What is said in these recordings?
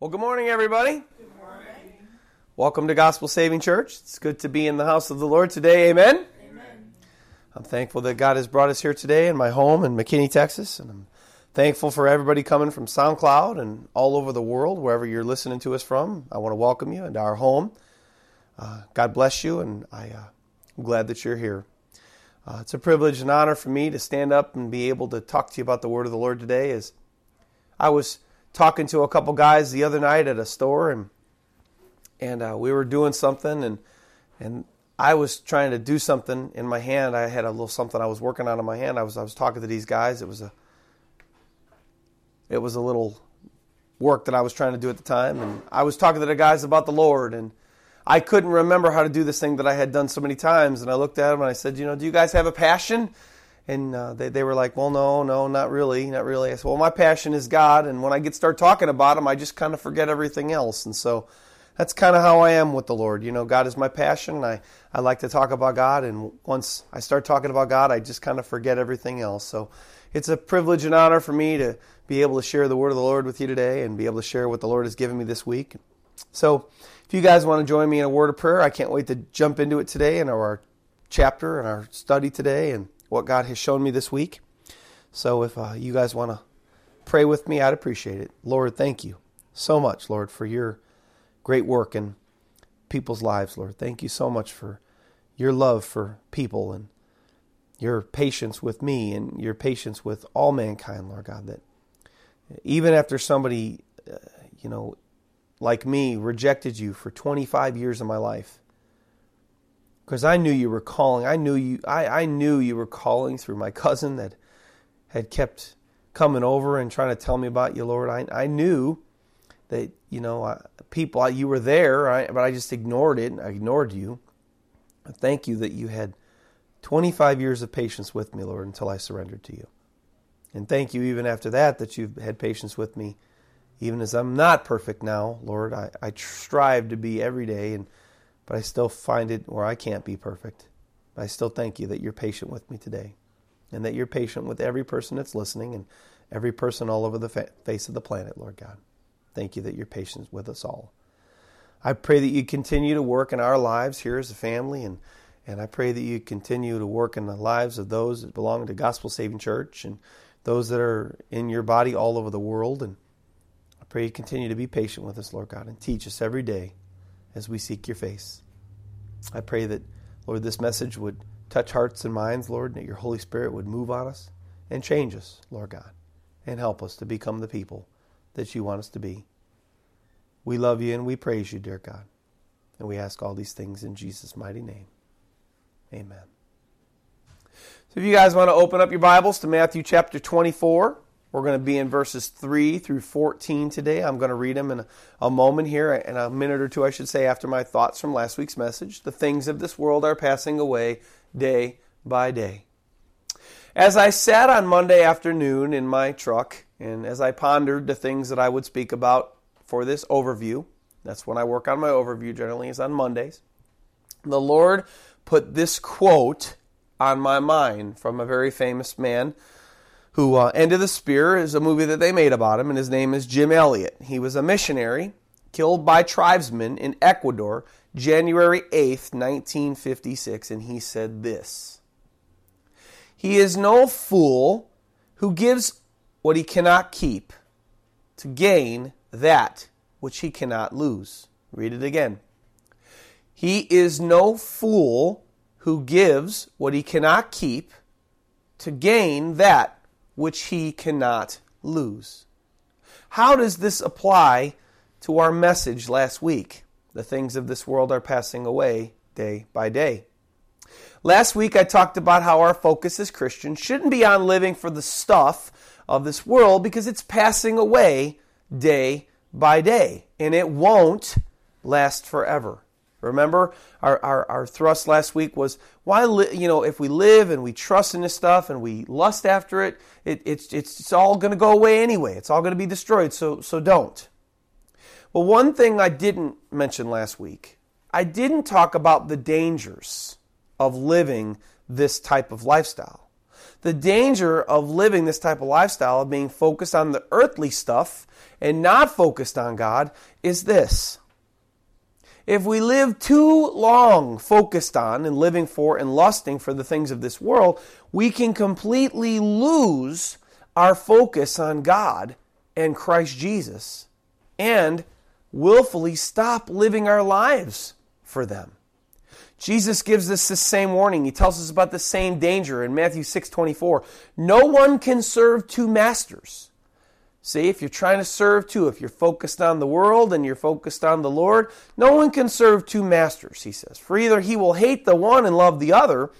Well, good morning, everybody. Good morning. Welcome to Gospel Saving Church. It's good to be in the house of the Lord today. Amen. Amen. I'm thankful that God has brought us here today in my home in McKinney, Texas, and I'm thankful for everybody coming from SoundCloud and all over the world, wherever you're listening to us from. I want to welcome you into our home. Uh, God bless you, and I, uh, I'm glad that you're here. Uh, it's a privilege and honor for me to stand up and be able to talk to you about the Word of the Lord today. As I was talking to a couple guys the other night at a store, and and uh, we were doing something, and and I was trying to do something in my hand. I had a little something I was working on in my hand. I was I was talking to these guys. It was a it was a little work that I was trying to do at the time, and I was talking to the guys about the Lord, and I couldn't remember how to do this thing that I had done so many times. And I looked at them and I said, you know, do you guys have a passion? And uh, they, they were like, well, no, no, not really, not really. I said, well, my passion is God. And when I get start talking about Him, I just kind of forget everything else. And so that's kind of how I am with the Lord. You know, God is my passion. I, I like to talk about God. And once I start talking about God, I just kind of forget everything else. So it's a privilege and honor for me to be able to share the word of the Lord with you today and be able to share what the Lord has given me this week. So if you guys want to join me in a word of prayer, I can't wait to jump into it today in our chapter and our study today. And what God has shown me this week. So if uh, you guys want to pray with me, I'd appreciate it. Lord, thank you so much, Lord, for your great work in people's lives, Lord. Thank you so much for your love for people and your patience with me and your patience with all mankind, Lord God, that even after somebody, uh, you know, like me rejected you for 25 years of my life, because I knew you were calling. I knew you. I, I knew you were calling through my cousin that had kept coming over and trying to tell me about you, Lord. I I knew that you know people you were there, I, but I just ignored it. I ignored you. I Thank you that you had 25 years of patience with me, Lord, until I surrendered to you. And thank you even after that that you've had patience with me, even as I'm not perfect now, Lord. I, I strive to be every day and but I still find it where I can't be perfect. But I still thank you that you're patient with me today and that you're patient with every person that's listening and every person all over the fa- face of the planet, Lord God. Thank you that you're patient with us all. I pray that you continue to work in our lives here as a family, and, and I pray that you continue to work in the lives of those that belong to Gospel Saving Church and those that are in your body all over the world. And I pray you continue to be patient with us, Lord God, and teach us every day as we seek your face. I pray that, Lord, this message would touch hearts and minds, Lord, and that your Holy Spirit would move on us and change us, Lord God, and help us to become the people that you want us to be. We love you and we praise you, dear God. And we ask all these things in Jesus' mighty name. Amen. So if you guys want to open up your Bibles to Matthew chapter 24. We're going to be in verses 3 through 14 today. I'm going to read them in a, moment here, in a minute or two, I should say, after my thoughts from last week's message. The things of this world are passing away day by day. As I sat on Monday afternoon in my truck, and as I pondered the things that I would speak about for this overview, that's when I work on my overview generally, is on Mondays. The Lord put this quote on my mind from a very famous man who uh, End of the Spear is a movie that they made about him, and his name is Jim Elliot. He was a missionary killed by tribesmen in Ecuador January 8th, 1956, and he said this He is no fool who gives what he cannot keep to gain that which he cannot lose. Read it again. He is no fool who gives what he cannot keep to gain that which he cannot lose. How does this apply to our message last week? The things of this world are passing away day by day. Last week I talked about how our focus as Christians shouldn't be on living for the stuff of this world because it's passing away day by day and it won't last forever. Remember, our, our, our thrust last week was why, li- you know, if we live and we trust in this stuff and we lust after it, it it's, it's, it's all going to go away anyway. It's all going to be destroyed, so, so don't. Well, one thing I didn't mention last week, I didn't talk about the dangers of living this type of lifestyle. the danger of living this type of lifestyle, of being focused on the earthly stuff and not focused on God, is this. If we live too long focused on and living for and lusting for the things of this world, we can completely lose our focus on God and Christ Jesus and willfully stop living our lives for them. Jesus gives us the same warning. He tells us about the same danger in Matthew 6:24. No one can serve two masters. See, if you're trying to serve two, if you're focused on the world and you're focused on the Lord, no one can serve two masters, he says. For either he will hate the one and love the other,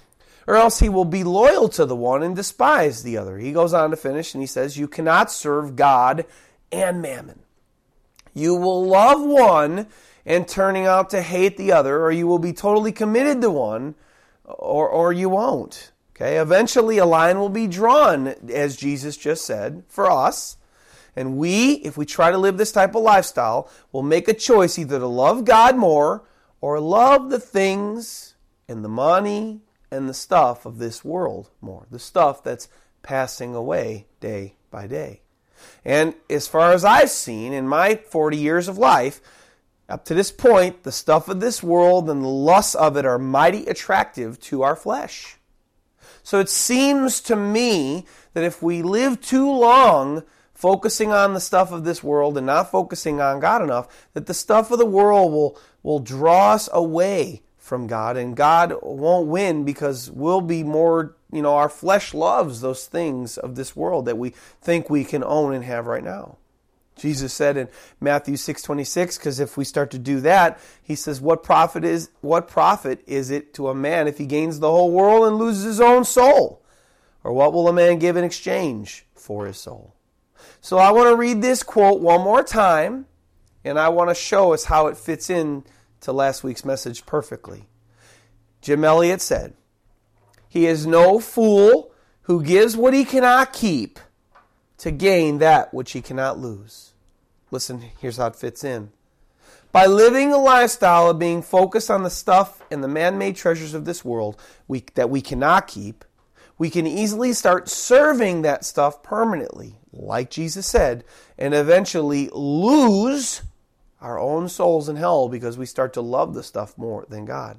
or else he will be loyal to the one and despise the other. He goes on to finish and he says, You cannot serve God and mammon. You will love one and turning out to hate the other, or you will be totally committed to one, or, or you won't. Okay, eventually a line will be drawn, as Jesus just said, for us. And we, if we try to live this type of lifestyle, will make a choice either to love God more or love the things and the money and the stuff of this world more. The stuff that's passing away day by day. And as far as I've seen in my 40 years of life, up to this point, the stuff of this world and the lusts of it are mighty attractive to our flesh. So it seems to me that if we live too long focusing on the stuff of this world and not focusing on God enough, that the stuff of the world will, will draw us away from God and God won't win because we'll be more, you know, our flesh loves those things of this world that we think we can own and have right now. Jesus said in Matthew 6:26 because if we start to do that, he says what profit is what profit is it to a man if he gains the whole world and loses his own soul? Or what will a man give in exchange for his soul? So I want to read this quote one more time and I want to show us how it fits in to last week's message perfectly. Jim Elliot said, "He is no fool who gives what he cannot keep to gain that which he cannot lose. Listen, here's how it fits in. By living a lifestyle of being focused on the stuff and the man made treasures of this world we, that we cannot keep, we can easily start serving that stuff permanently, like Jesus said, and eventually lose our own souls in hell because we start to love the stuff more than God.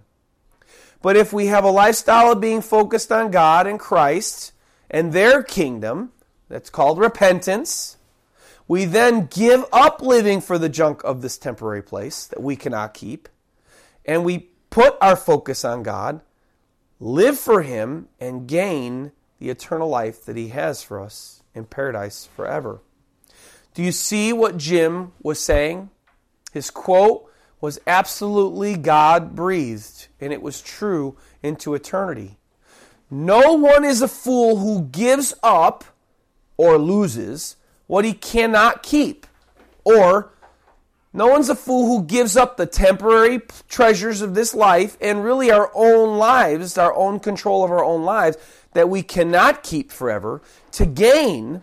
But if we have a lifestyle of being focused on God and Christ and their kingdom, that's called repentance. We then give up living for the junk of this temporary place that we cannot keep, and we put our focus on God, live for Him, and gain the eternal life that He has for us in paradise forever. Do you see what Jim was saying? His quote was absolutely God breathed, and it was true into eternity. No one is a fool who gives up or loses what he cannot keep. Or no one's a fool who gives up the temporary treasures of this life and really our own lives, our own control of our own lives that we cannot keep forever to gain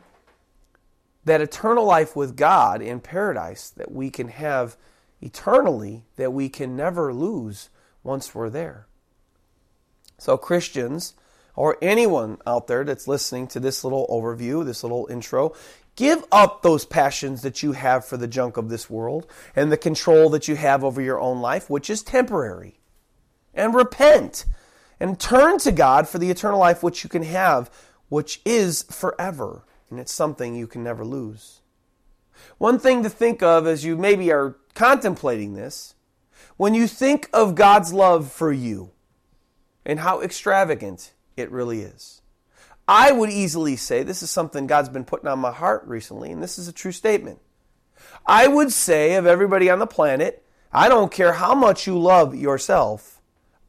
that eternal life with God in paradise that we can have eternally, that we can never lose once we're there. So, Christians, or anyone out there that's listening to this little overview, this little intro, give up those passions that you have for the junk of this world and the control that you have over your own life, which is temporary. And repent and turn to God for the eternal life which you can have, which is forever. And it's something you can never lose. One thing to think of as you maybe are contemplating this, when you think of God's love for you and how extravagant it really is. I would easily say this is something God's been putting on my heart recently, and this is a true statement. I would say of everybody on the planet, I don't care how much you love yourself,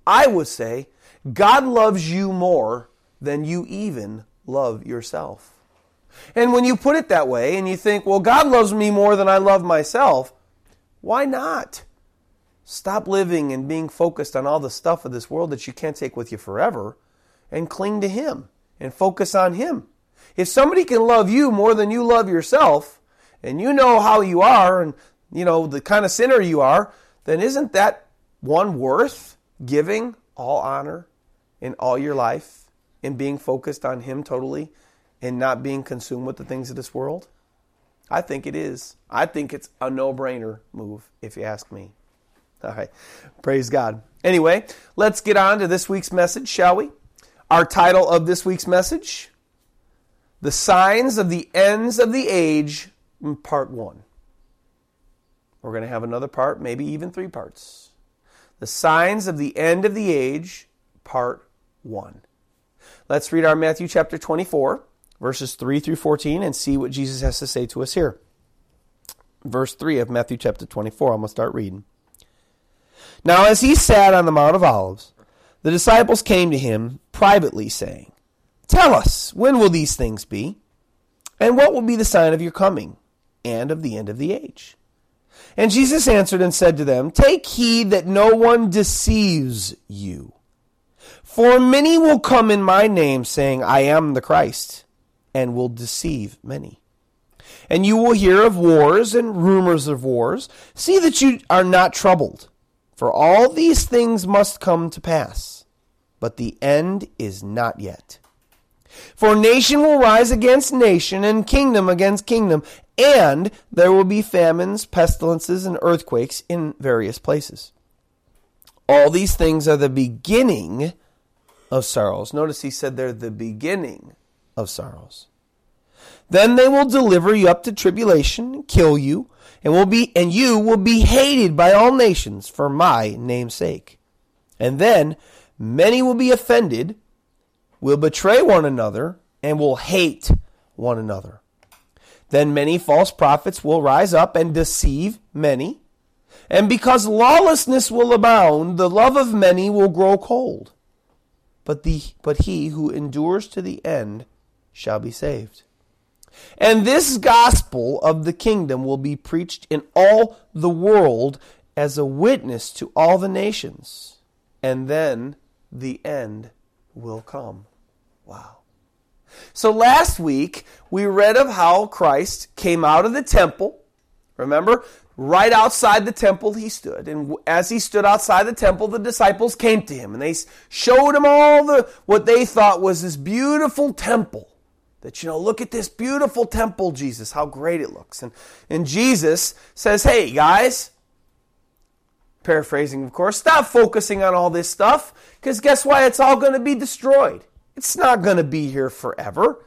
I would say God loves you more than you even love yourself. And when you put it that way and you think, well, God loves me more than I love myself, why not? Stop living and being focused on all the stuff of this world that you can't take with you forever and cling to Him and focus on Him. If somebody can love you more than you love yourself, and you know how you are and you know the kind of sinner you are, then isn't that one worth giving all honor in all your life and being focused on Him totally and not being consumed with the things of this world? I think it is. I think it's a no brainer move, if you ask me. All right. Praise God. Anyway, let's get on to this week's message, shall we? Our title of this week's message The Signs of the Ends of the Age, Part 1. We're going to have another part, maybe even three parts. The Signs of the End of the Age, Part 1. Let's read our Matthew chapter 24, verses 3 through 14, and see what Jesus has to say to us here. Verse 3 of Matthew chapter 24, I'm going to start reading. Now, as he sat on the Mount of Olives, the disciples came to him privately, saying, Tell us, when will these things be? And what will be the sign of your coming and of the end of the age? And Jesus answered and said to them, Take heed that no one deceives you. For many will come in my name, saying, I am the Christ, and will deceive many. And you will hear of wars and rumors of wars. See that you are not troubled, for all these things must come to pass. But the end is not yet. For nation will rise against nation, and kingdom against kingdom, and there will be famines, pestilences, and earthquakes in various places. All these things are the beginning of sorrows. Notice he said they're the beginning of sorrows. Then they will deliver you up to tribulation, kill you, and will be and you will be hated by all nations for my name's sake. And then many will be offended, will betray one another, and will hate one another. Then many false prophets will rise up and deceive many. And because lawlessness will abound, the love of many will grow cold. But, the, but he who endures to the end shall be saved. And this gospel of the kingdom will be preached in all the world as a witness to all the nations. And then the end will come. Wow. So last week, we read of how Christ came out of the temple. Remember, right outside the temple he stood. And as he stood outside the temple, the disciples came to him and they showed him all the what they thought was this beautiful temple. That, you know, look at this beautiful temple, Jesus, how great it looks. And, and Jesus says, hey, guys, paraphrasing, of course, stop focusing on all this stuff because guess why? It's all going to be destroyed. It's not going to be here forever.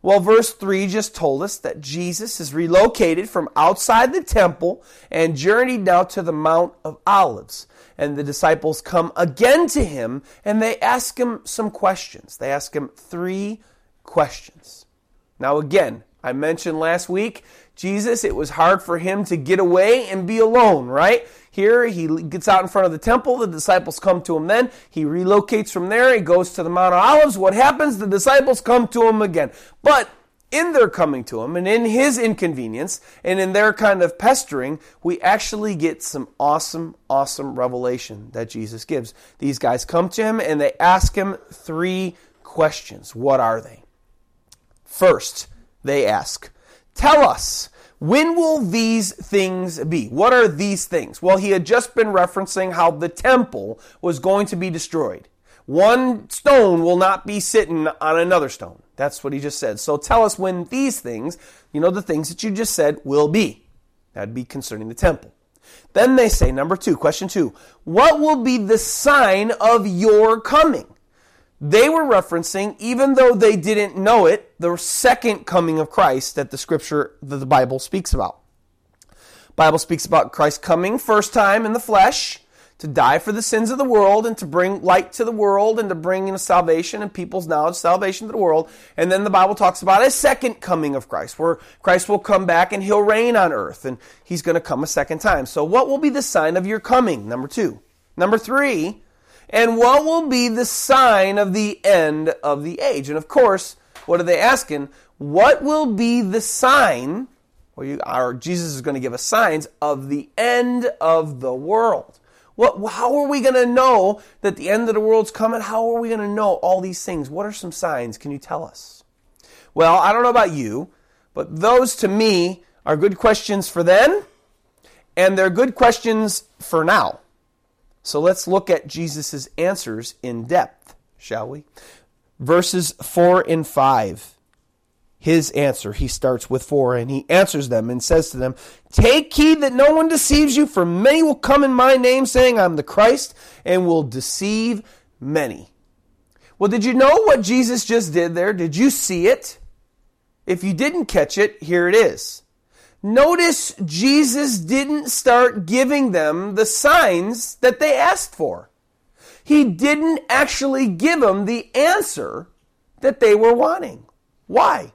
Well, verse 3 just told us that Jesus is relocated from outside the temple and journeyed now to the Mount of Olives. And the disciples come again to him and they ask him some questions. They ask him three questions. Now, again, I mentioned last week, Jesus, it was hard for him to get away and be alone, right? Here, he gets out in front of the temple. The disciples come to him then. He relocates from there. He goes to the Mount of Olives. What happens? The disciples come to him again. But in their coming to him and in his inconvenience and in their kind of pestering, we actually get some awesome, awesome revelation that Jesus gives. These guys come to him and they ask him three questions. What are they? First, they ask, Tell us, when will these things be? What are these things? Well, he had just been referencing how the temple was going to be destroyed. One stone will not be sitting on another stone. That's what he just said. So tell us when these things, you know, the things that you just said, will be. That'd be concerning the temple. Then they say, number two, question two, what will be the sign of your coming? They were referencing, even though they didn't know it, the second coming of Christ that the scripture, that the Bible speaks about. Bible speaks about Christ coming first time in the flesh to die for the sins of the world and to bring light to the world and to bring in salvation and people's knowledge, salvation to the world. And then the Bible talks about a second coming of Christ, where Christ will come back and he'll reign on earth and he's going to come a second time. So what will be the sign of your coming? Number two. Number three, and what will be the sign of the end of the age? And of course, what are they asking? What will be the sign? Well, you, Jesus is going to give us signs of the end of the world. What, how are we going to know that the end of the world's coming? How are we going to know all these things? What are some signs? Can you tell us? Well, I don't know about you, but those to me are good questions for then, and they're good questions for now. So let's look at Jesus' answers in depth, shall we? verses 4 and 5. His answer, he starts with 4 and he answers them and says to them, Take heed that no one deceives you, for many will come in my name, saying, I'm the Christ, and will deceive many. Well, did you know what Jesus just did there? Did you see it? If you didn't catch it, here it is. Notice Jesus didn't start giving them the signs that they asked for. He didn't actually give them the answer that they were wanting. Why?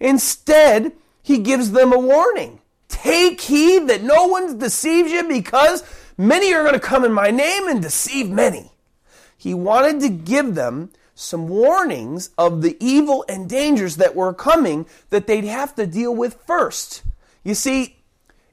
Instead, he gives them a warning. Take heed that no one deceives you because many are going to come in my name and deceive many. He wanted to give them some warnings of the evil and dangers that were coming that they'd have to deal with first. You see,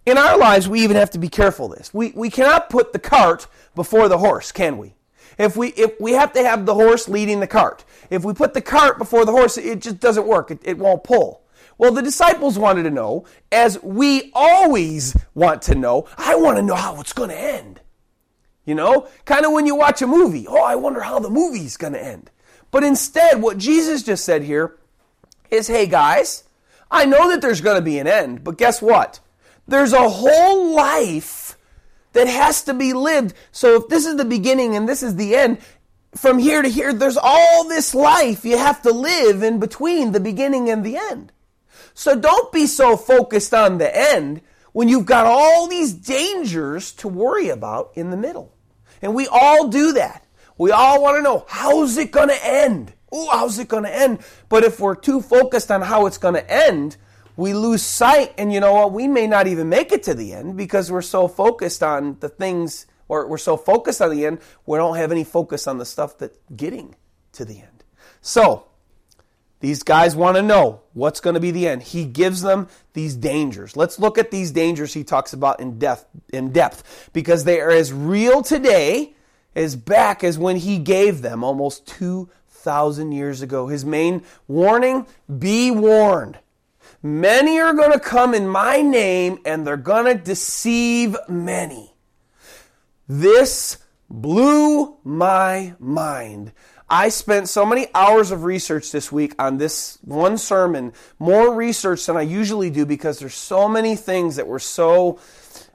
in our lives, we even have to be careful of this. We, we cannot put the cart before the horse, can we? If we, if we have to have the horse leading the cart. If we put the cart before the horse, it just doesn't work. It, it won't pull. Well, the disciples wanted to know, as we always want to know, I want to know how it's going to end. You know, kind of when you watch a movie, oh, I wonder how the movie's going to end. But instead, what Jesus just said here is, hey guys, I know that there's going to be an end, but guess what? There's a whole life that has to be lived. So if this is the beginning and this is the end, from here to here, there's all this life you have to live in between the beginning and the end. So don't be so focused on the end when you've got all these dangers to worry about in the middle. And we all do that. We all want to know how's it going to end? Oh, how's it going to end? But if we're too focused on how it's going to end, we lose sight, and you know what? We may not even make it to the end because we're so focused on the things, or we're so focused on the end, we don't have any focus on the stuff that's getting to the end. So, these guys want to know what's going to be the end. He gives them these dangers. Let's look at these dangers he talks about in depth, in depth because they are as real today as back as when he gave them almost 2,000 years ago. His main warning be warned. Many are going to come in my name and they're going to deceive many. This blew my mind. I spent so many hours of research this week on this one sermon, more research than I usually do because there's so many things that were so.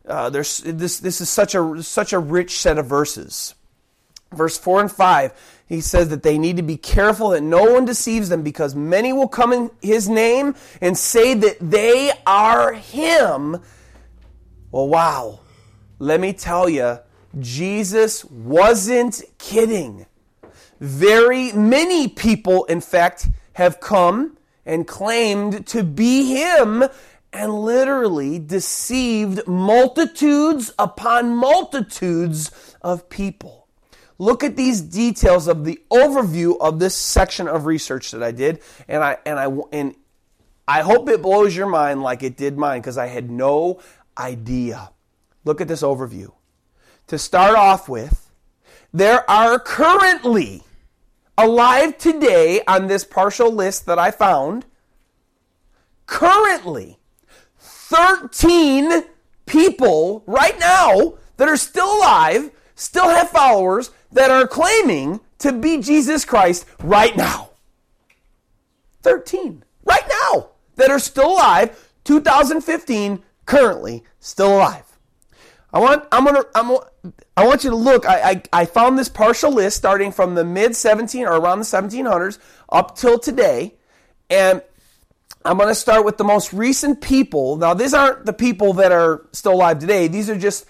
Uh, there's this. This is such a such a rich set of verses. Verse four and five, he says that they need to be careful that no one deceives them because many will come in His name and say that they are Him. Well, wow. Let me tell you, Jesus wasn't kidding. Very many people, in fact, have come and claimed to be him and literally deceived multitudes upon multitudes of people. Look at these details of the overview of this section of research that I did, and I and I and I hope it blows your mind like it did mine because I had no idea. Look at this overview. To start off with, there are currently alive today on this partial list that I found, currently 13 people right now that are still alive, still have followers that are claiming to be Jesus Christ right now. 13 right now that are still alive, 2015, currently still alive. I want I'm gonna I'm I want you to look. I, I, I found this partial list starting from the mid 17 or around the 1700s up till today, and I'm going to start with the most recent people. Now, these aren't the people that are still alive today. These are just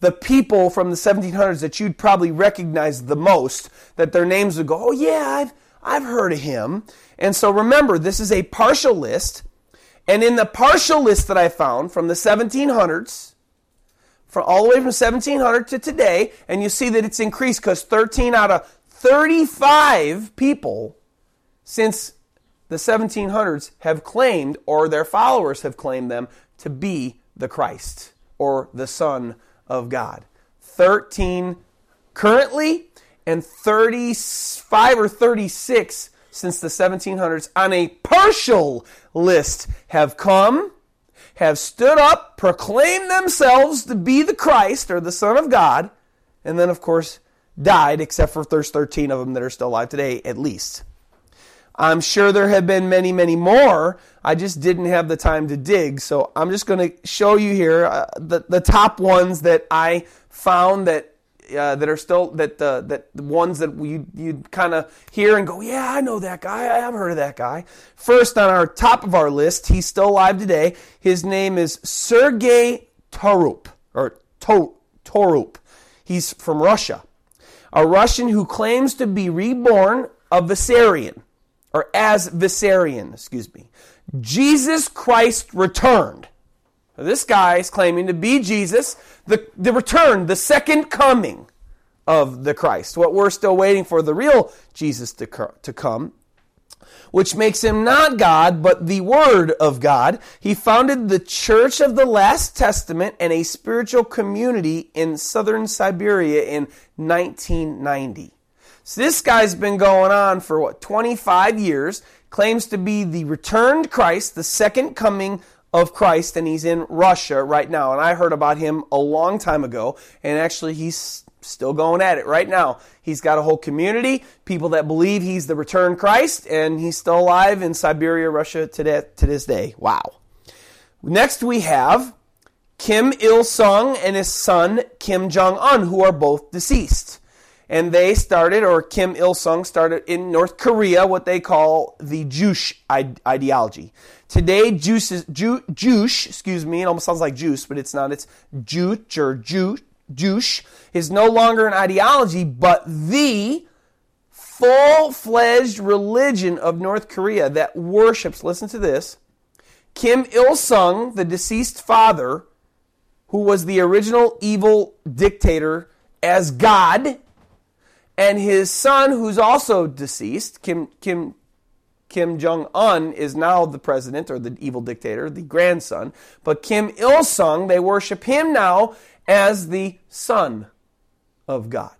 the people from the 1700s that you'd probably recognize the most. That their names would go, oh yeah, I've I've heard of him. And so remember, this is a partial list, and in the partial list that I found from the 1700s from all the way from 1700 to today, and you see that it's increased because 13 out of 35 people since the 1700s have claimed, or their followers have claimed them, to be the Christ or the Son of God. 13 currently, and 35 or 36 since the 1700s on a partial list have come have stood up, proclaimed themselves to be the Christ or the Son of God, and then, of course, died, except for there's 13 of them that are still alive today, at least. I'm sure there have been many, many more. I just didn't have the time to dig. So I'm just going to show you here uh, the, the top ones that I found that uh, that are still that uh, that the ones that you you kind of hear and go, yeah, I know that guy. I have heard of that guy. First on our top of our list, he's still alive today. His name is Sergei Torop or to, Torop. He's from Russia, a Russian who claims to be reborn of Vissarion or as Vissarion, excuse me. Jesus Christ returned. This guy is claiming to be Jesus, the, the return, the second coming of the Christ. What we're still waiting for the real Jesus to, to come, which makes him not God, but the Word of God. He founded the Church of the Last Testament and a spiritual community in southern Siberia in 1990. So this guy's been going on for what, 25 years, claims to be the returned Christ, the second coming of Christ, and he's in Russia right now. And I heard about him a long time ago, and actually he's still going at it right now. He's got a whole community, people that believe he's the returned Christ, and he's still alive in Siberia, Russia today, to this day. Wow. Next we have Kim Il sung and his son Kim Jong un, who are both deceased and they started, or Kim Il sung started in North Korea, what they call the Juche ideology. Today, juice Juche, excuse me, it almost sounds like juice, but it's not. It's Juche or Ju, Juche is no longer an ideology, but the full-fledged religion of North Korea that worships, listen to this, Kim Il sung, the deceased father, who was the original evil dictator, as God and his son, who's also deceased, Kim Kim Kim Jong Un, is now the president or the evil dictator, the grandson. But Kim Il Sung, they worship him now as the son of God.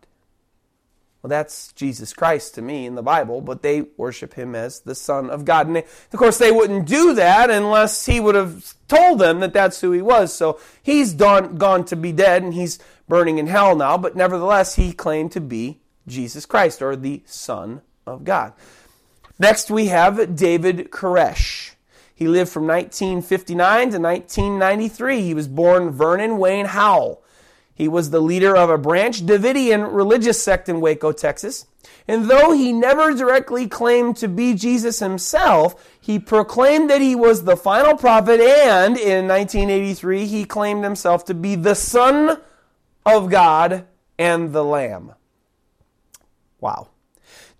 Well, that's Jesus Christ to me in the Bible, but they worship him as the Son of God. And they, of course, they wouldn't do that unless he would have told them that that's who he was. So he's done, gone to be dead and he's burning in hell now, but nevertheless, he claimed to be Jesus Christ, or the Son of God. Next, we have David Koresh. He lived from 1959 to 1993. He was born Vernon Wayne Howell. He was the leader of a Branch Davidian religious sect in Waco, Texas. And though he never directly claimed to be Jesus himself, he proclaimed that he was the final prophet, and in 1983, he claimed himself to be the Son of God and the Lamb. Wow.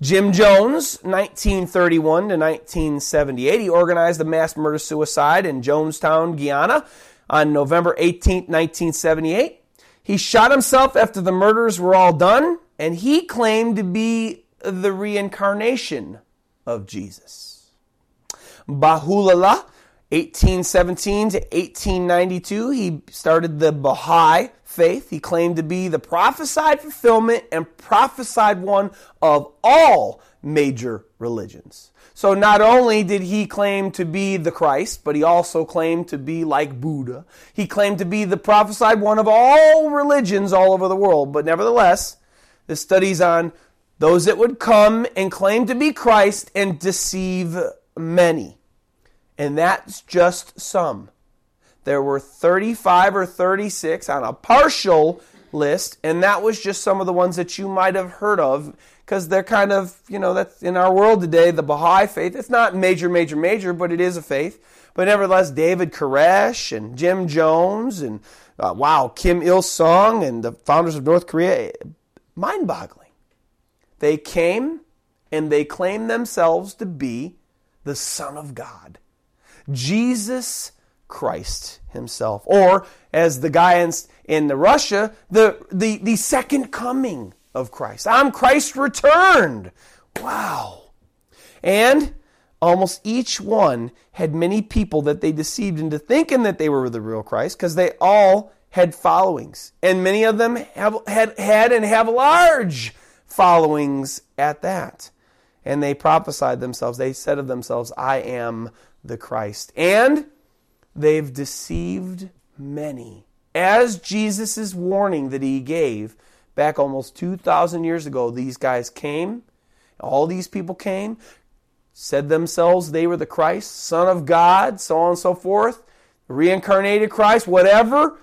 Jim Jones, 1931 to 1978, he organized a mass murder suicide in Jonestown, Guyana on November 18, 1978. He shot himself after the murders were all done, and he claimed to be the reincarnation of Jesus. Baha'u'llah, 1817 to 1892, he started the Baha'i faith. He claimed to be the prophesied fulfillment and prophesied one of all major religions. So not only did he claim to be the Christ, but he also claimed to be like Buddha. He claimed to be the prophesied one of all religions all over the world. But nevertheless, the studies on those that would come and claim to be Christ and deceive many. And that's just some. There were 35 or 36 on a partial list, and that was just some of the ones that you might have heard of because they're kind of, you know, that's in our world today, the Baha'i faith. It's not major, major, major, but it is a faith. But nevertheless, David Koresh and Jim Jones and, uh, wow, Kim Il sung and the founders of North Korea, mind boggling. They came and they claimed themselves to be the Son of God. Jesus Christ himself. Or, as the guy in, in the Russia, the, the, the second coming of Christ. I'm Christ returned. Wow. And almost each one had many people that they deceived into thinking that they were the real Christ because they all had followings. And many of them have, had, had and have large followings at that. And they prophesied themselves. They said of themselves, I am the Christ. And they've deceived many. As Jesus' warning that he gave back almost 2,000 years ago, these guys came, all these people came, said themselves they were the Christ, Son of God, so on and so forth, reincarnated Christ, whatever.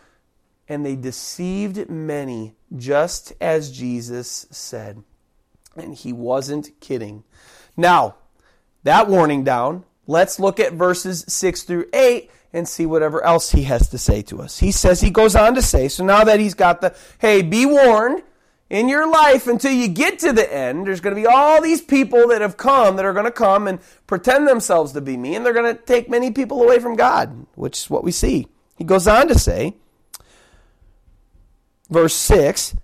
And they deceived many, just as Jesus said. And he wasn't kidding. Now, that warning down, let's look at verses 6 through 8 and see whatever else he has to say to us. He says, he goes on to say, so now that he's got the, hey, be warned, in your life until you get to the end, there's going to be all these people that have come that are going to come and pretend themselves to be me, and they're going to take many people away from God, which is what we see. He goes on to say, verse 6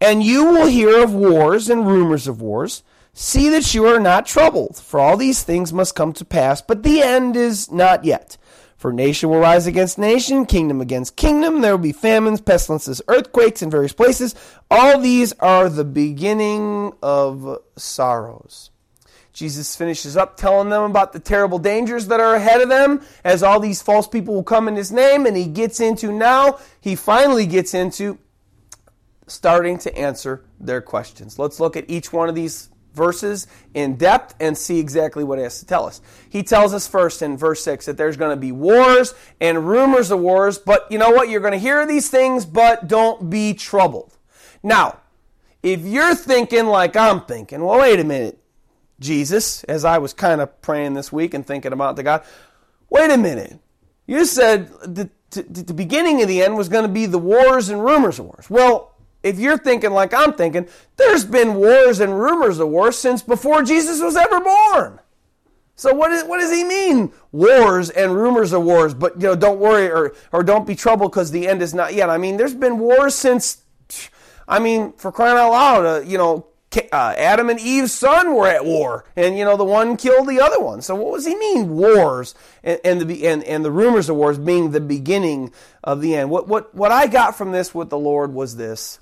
And you will hear of wars and rumors of wars. See that you are not troubled, for all these things must come to pass, but the end is not yet. For nation will rise against nation, kingdom against kingdom. There will be famines, pestilences, earthquakes in various places. All these are the beginning of sorrows. Jesus finishes up telling them about the terrible dangers that are ahead of them as all these false people will come in his name. And he gets into now, he finally gets into starting to answer their questions. Let's look at each one of these verses in depth and see exactly what he has to tell us. He tells us first in verse 6 that there's going to be wars and rumors of wars, but you know what? You're going to hear these things, but don't be troubled. Now, if you're thinking like I'm thinking, well, wait a minute, Jesus, as I was kind of praying this week and thinking about the God, wait a minute. You said the, the beginning of the end was going to be the wars and rumors of wars. Well, if you're thinking like I'm thinking, there's been wars and rumors of wars since before Jesus was ever born. So what, is, what does he mean? Wars and rumors of wars, but you know, don't worry or, or don't be troubled because the end is not yet. I mean, there's been wars since, I mean, for crying out loud, uh, you know, uh, Adam and Eve's son were at war, and you know the one killed the other one. So what does he mean wars and, and the and, and the rumors of wars being the beginning of the end? What what what I got from this with the Lord was this: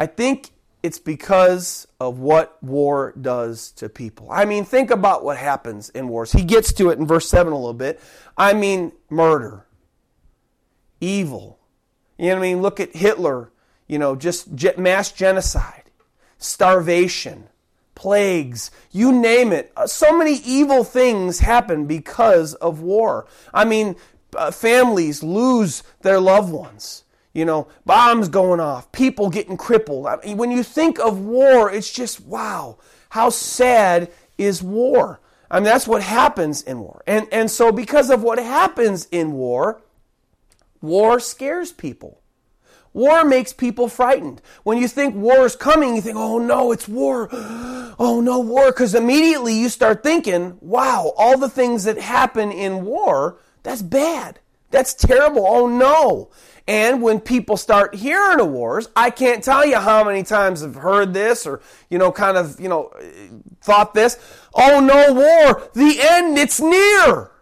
I think it's because of what war does to people. I mean, think about what happens in wars. He gets to it in verse 7 a little bit. I mean, murder, evil. You know what I mean? Look at Hitler, you know, just mass genocide, starvation, plagues, you name it. Uh, so many evil things happen because of war. I mean, uh, families lose their loved ones. You know, bombs going off, people getting crippled. I mean, when you think of war, it's just wow, how sad is war? I mean, that's what happens in war. And, and so, because of what happens in war, war scares people. War makes people frightened. When you think war is coming, you think, oh no, it's war. Oh no, war. Because immediately you start thinking, wow, all the things that happen in war, that's bad. That's terrible. Oh no. And when people start hearing of wars, I can't tell you how many times I've heard this or, you know, kind of, you know, thought this. Oh no, war, the end, it's near.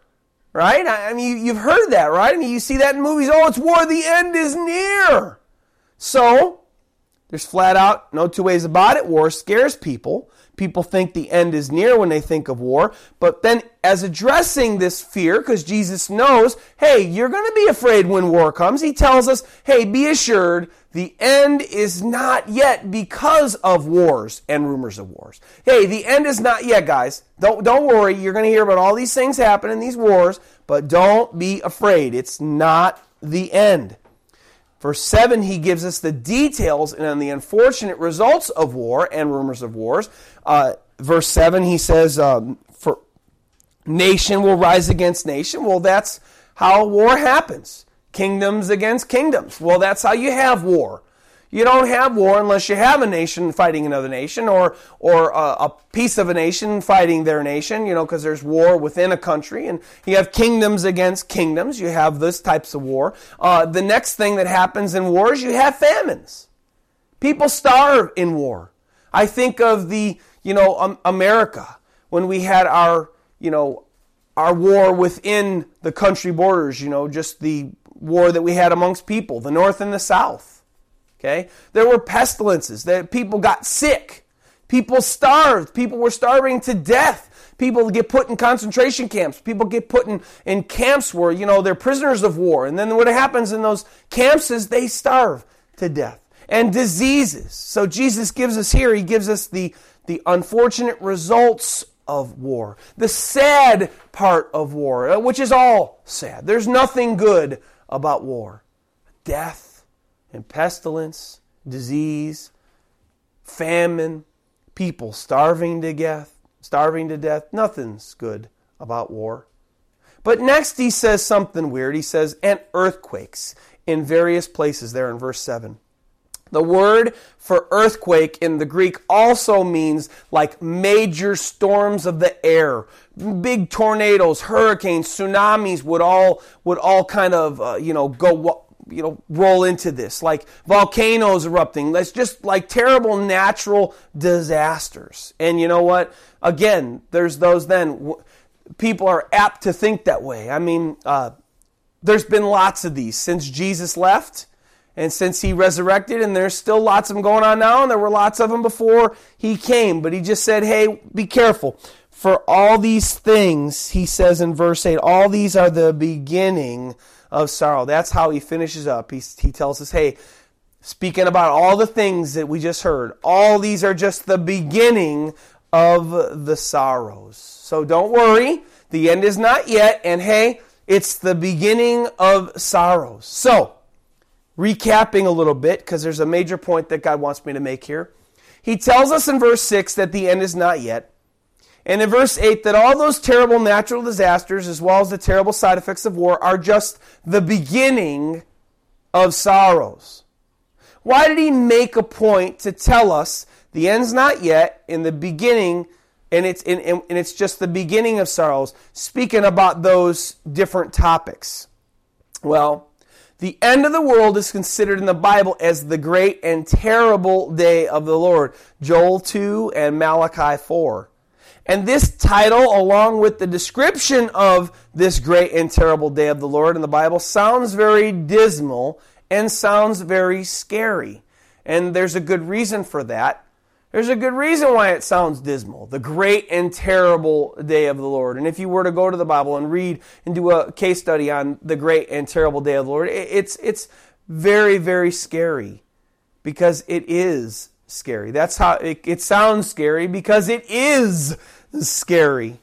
Right? I mean, you've heard that, right? I mean, you see that in movies. Oh, it's war, the end is near. So, there's flat out no two ways about it. War scares people. People think the end is near when they think of war. But then, as addressing this fear, because Jesus knows, hey, you're going to be afraid when war comes, he tells us, hey, be assured the end is not yet because of wars and rumors of wars. Hey, the end is not yet, guys. Don't, don't worry. You're going to hear about all these things happening, these wars, but don't be afraid. It's not the end. Verse 7, he gives us the details and the unfortunate results of war and rumors of wars. Uh, verse 7, he says, um, for nation will rise against nation. Well, that's how war happens. Kingdoms against kingdoms. Well, that's how you have war. You don't have war unless you have a nation fighting another nation or, or a, a piece of a nation fighting their nation, you know, because there's war within a country and you have kingdoms against kingdoms. You have those types of war. Uh, the next thing that happens in war is you have famines. People starve in war. I think of the, you know, um, America when we had our, you know, our war within the country borders, you know, just the war that we had amongst people, the North and the South Okay? There were pestilences. That people got sick. People starved. People were starving to death. People get put in concentration camps. People get put in, in camps where, you know, they're prisoners of war. And then what happens in those camps is they starve to death. And diseases. So Jesus gives us here, he gives us the, the unfortunate results of war, the sad part of war, uh, which is all sad. There's nothing good about war. Death and pestilence, disease, famine, people starving to death, starving to death. Nothing's good about war. But next he says something weird. He says, and earthquakes in various places there in verse 7. The word for earthquake in the Greek also means like major storms of the air. Big tornadoes, hurricanes, tsunamis would all would all kind of uh, you know go you know roll into this like volcanoes erupting. That's just like terrible natural disasters. And you know what? Again, there's those then people are apt to think that way. I mean, uh, there's been lots of these since Jesus left and since he resurrected, and there's still lots of them going on now, and there were lots of them before he came. But he just said, hey, be careful. For all these things, he says in verse 8, all these are the beginning of sorrow. That's how he finishes up. He, he tells us, hey, speaking about all the things that we just heard, all these are just the beginning of the sorrows. So don't worry, the end is not yet, and hey, it's the beginning of sorrows. So, recapping a little bit, because there's a major point that God wants me to make here. He tells us in verse 6 that the end is not yet. And in verse 8, that all those terrible natural disasters, as well as the terrible side effects of war, are just the beginning of sorrows. Why did he make a point to tell us the end's not yet, in the beginning, and it's, and it's just the beginning of sorrows, speaking about those different topics? Well, the end of the world is considered in the Bible as the great and terrible day of the Lord. Joel 2 and Malachi 4. And this title, along with the description of this great and terrible day of the Lord in the Bible, sounds very dismal and sounds very scary. And there's a good reason for that. There's a good reason why it sounds dismal. The great and terrible day of the Lord. And if you were to go to the Bible and read and do a case study on the great and terrible day of the Lord, it's, it's very, very scary because it is scary. That's how it, it sounds scary because it is scary.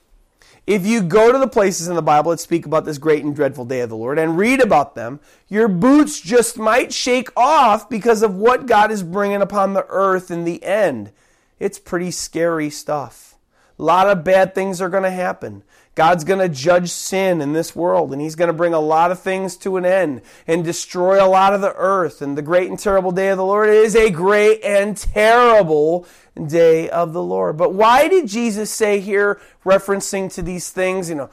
If you go to the places in the Bible that speak about this great and dreadful day of the Lord and read about them, your boots just might shake off because of what God is bringing upon the earth in the end. It's pretty scary stuff. A lot of bad things are going to happen. God's going to judge sin in this world, and He's going to bring a lot of things to an end and destroy a lot of the earth. And the great and terrible day of the Lord is a great and terrible day of the Lord. But why did Jesus say here, referencing to these things, you know,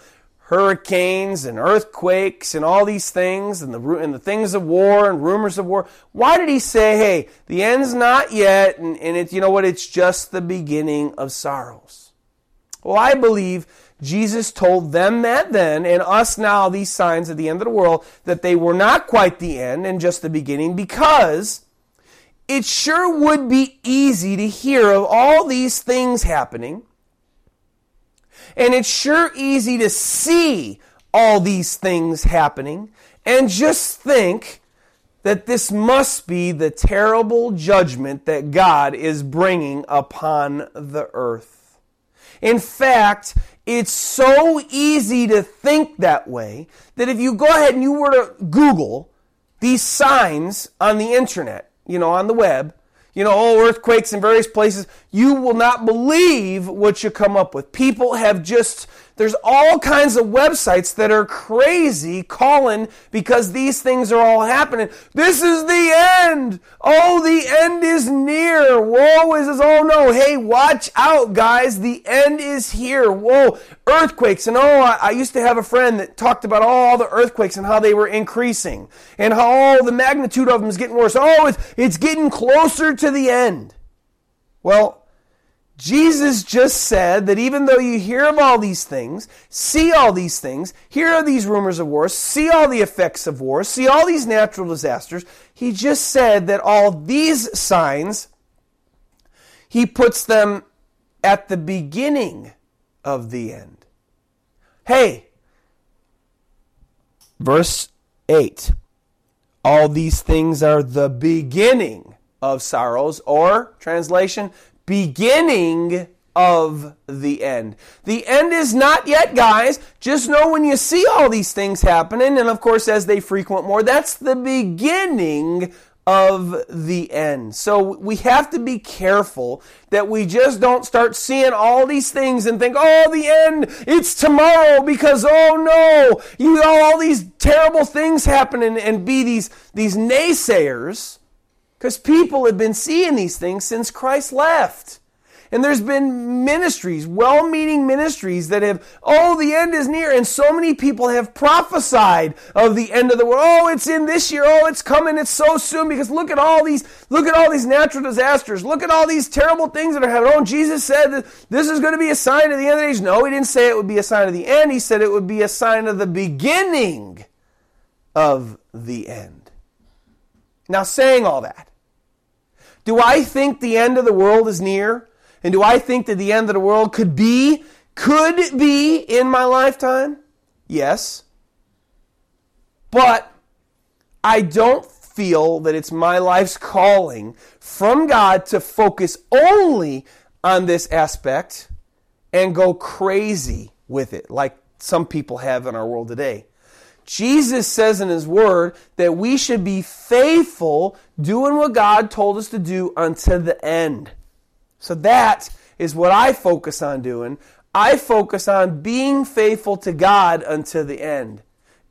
hurricanes and earthquakes and all these things and the, and the things of war and rumors of war. Why did he say, hey, the end's not yet and, and it's, you know what, it's just the beginning of sorrows? Well, I believe Jesus told them that then and us now these signs at the end of the world that they were not quite the end and just the beginning because it sure would be easy to hear of all these things happening. And it's sure easy to see all these things happening and just think that this must be the terrible judgment that God is bringing upon the earth. In fact, it's so easy to think that way that if you go ahead and you were to Google these signs on the internet, you know, on the web, you know, oh, earthquakes in various places, you will not believe what you come up with. People have just there's all kinds of websites that are crazy calling because these things are all happening. This is the end. Oh, the end is near. Whoa, is this? Oh no. Hey, watch out, guys. The end is here. Whoa, earthquakes. And oh, I, I used to have a friend that talked about all the earthquakes and how they were increasing and how all the magnitude of them is getting worse. Oh, it's, it's getting closer to the end. Well, Jesus just said that even though you hear of all these things, see all these things, hear of these rumors of war, see all the effects of war, see all these natural disasters, he just said that all these signs, he puts them at the beginning of the end. Hey, verse 8 all these things are the beginning of sorrows, or translation, beginning of the end. The end is not yet, guys. Just know when you see all these things happening, and of course, as they frequent more, that's the beginning of the end. So we have to be careful that we just don't start seeing all these things and think, oh, the end, it's tomorrow because, oh no, you know, all these terrible things happening and be these, these naysayers because people have been seeing these things since Christ left. And there's been ministries, well meaning ministries that have, oh, the end is near. And so many people have prophesied of the end of the world. Oh, it's in this year. Oh, it's coming. It's so soon because look at all these, look at all these natural disasters. Look at all these terrible things that are happening. Oh, Jesus said that this is going to be a sign of the end of the age. No, he didn't say it would be a sign of the end. He said it would be a sign of the beginning of the end. Now, saying all that, do I think the end of the world is near? And do I think that the end of the world could be, could be in my lifetime? Yes. But I don't feel that it's my life's calling from God to focus only on this aspect and go crazy with it, like some people have in our world today. Jesus says in His Word that we should be faithful doing what God told us to do until the end. So that is what I focus on doing. I focus on being faithful to God until the end.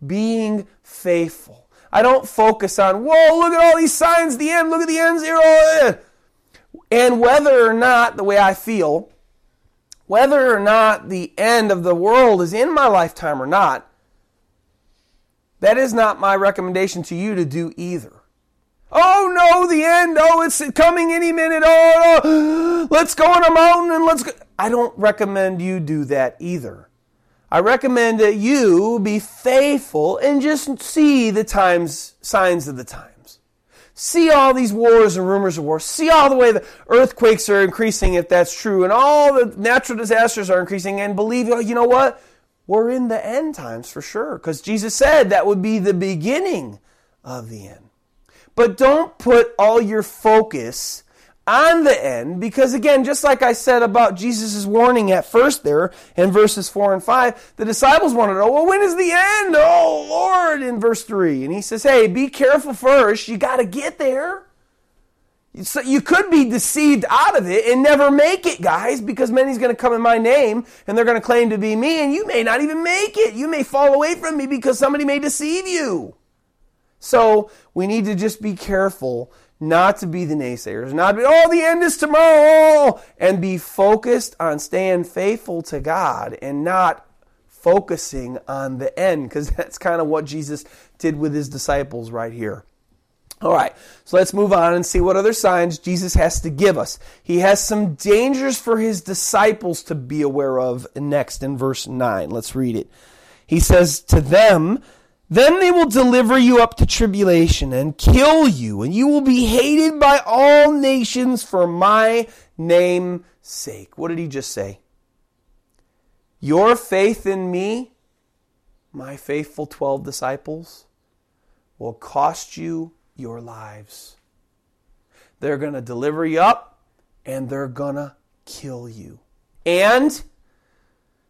Being faithful. I don't focus on, whoa, look at all these signs, the end, look at the end zero. And whether or not, the way I feel, whether or not the end of the world is in my lifetime or not, that is not my recommendation to you to do either. Oh no, the end. Oh, it's coming any minute. Oh, let's go on a mountain and let's go. I don't recommend you do that either. I recommend that you be faithful and just see the times, signs of the times. See all these wars and rumors of wars. See all the way the earthquakes are increasing, if that's true, and all the natural disasters are increasing, and believe, oh, you know what? We're in the end times for sure, because Jesus said that would be the beginning of the end. But don't put all your focus on the end because again just like i said about jesus' warning at first there in verses 4 and 5 the disciples wanted to know well when is the end? Oh lord in verse 3 and he says hey be careful first. You got to get there so you could be deceived out of it and never make it guys because many's going to come in my name and they're going to claim to be me and you may not even make it you may fall away from me because somebody may deceive you so we need to just be careful not to be the naysayers, not be, oh, the end is tomorrow, and be focused on staying faithful to God and not focusing on the end, because that's kind of what Jesus did with his disciples right here. All right, so let's move on and see what other signs Jesus has to give us. He has some dangers for his disciples to be aware of next in verse 9. Let's read it. He says, To them, then they will deliver you up to tribulation and kill you, and you will be hated by all nations for my name's sake. What did he just say? Your faith in me, my faithful 12 disciples, will cost you your lives. They're going to deliver you up and they're going to kill you. And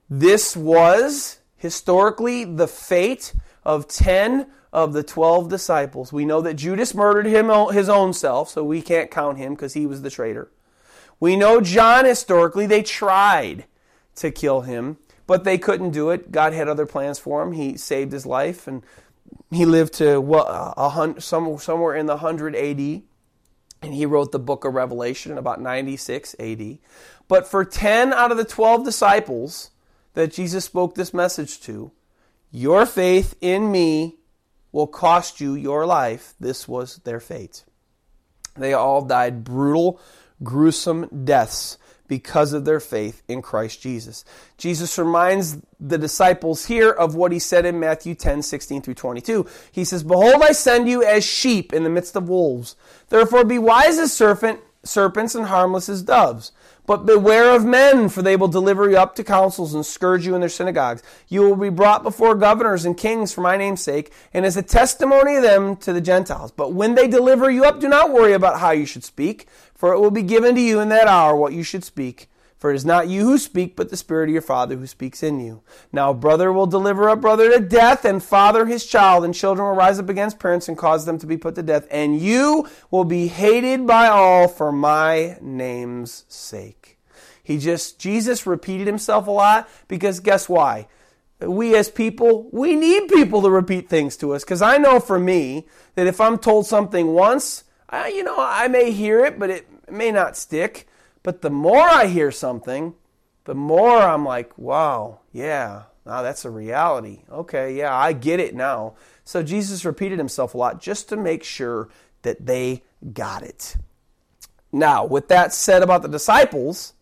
this was historically the fate of 10 of the 12 disciples. We know that Judas murdered him his own self, so we can't count him because he was the traitor. We know John historically, they tried to kill him, but they couldn't do it. God had other plans for him. He saved his life and he lived to well, a hundred, somewhere in the 100 AD. And he wrote the book of Revelation in about 96 AD. But for 10 out of the 12 disciples that Jesus spoke this message to, your faith in me will cost you your life. This was their fate. They all died brutal, gruesome deaths because of their faith in Christ Jesus. Jesus reminds the disciples here of what he said in Matthew 10, 16 through 22. He says, Behold, I send you as sheep in the midst of wolves. Therefore be wise as serpent, serpents and harmless as doves. But beware of men, for they will deliver you up to councils and scourge you in their synagogues. You will be brought before governors and kings for my name's sake, and as a testimony of them to the Gentiles. But when they deliver you up, do not worry about how you should speak, for it will be given to you in that hour what you should speak. For it is not you who speak, but the Spirit of your Father who speaks in you. Now, brother will deliver up brother to death, and father his child, and children will rise up against parents and cause them to be put to death. And you will be hated by all for my name's sake. He just, Jesus repeated himself a lot because guess why? We as people, we need people to repeat things to us. Because I know for me that if I'm told something once, I, you know, I may hear it, but it may not stick. But the more I hear something, the more I'm like, wow, yeah, now that's a reality. Okay, yeah, I get it now. So Jesus repeated himself a lot just to make sure that they got it. Now, with that said about the disciples,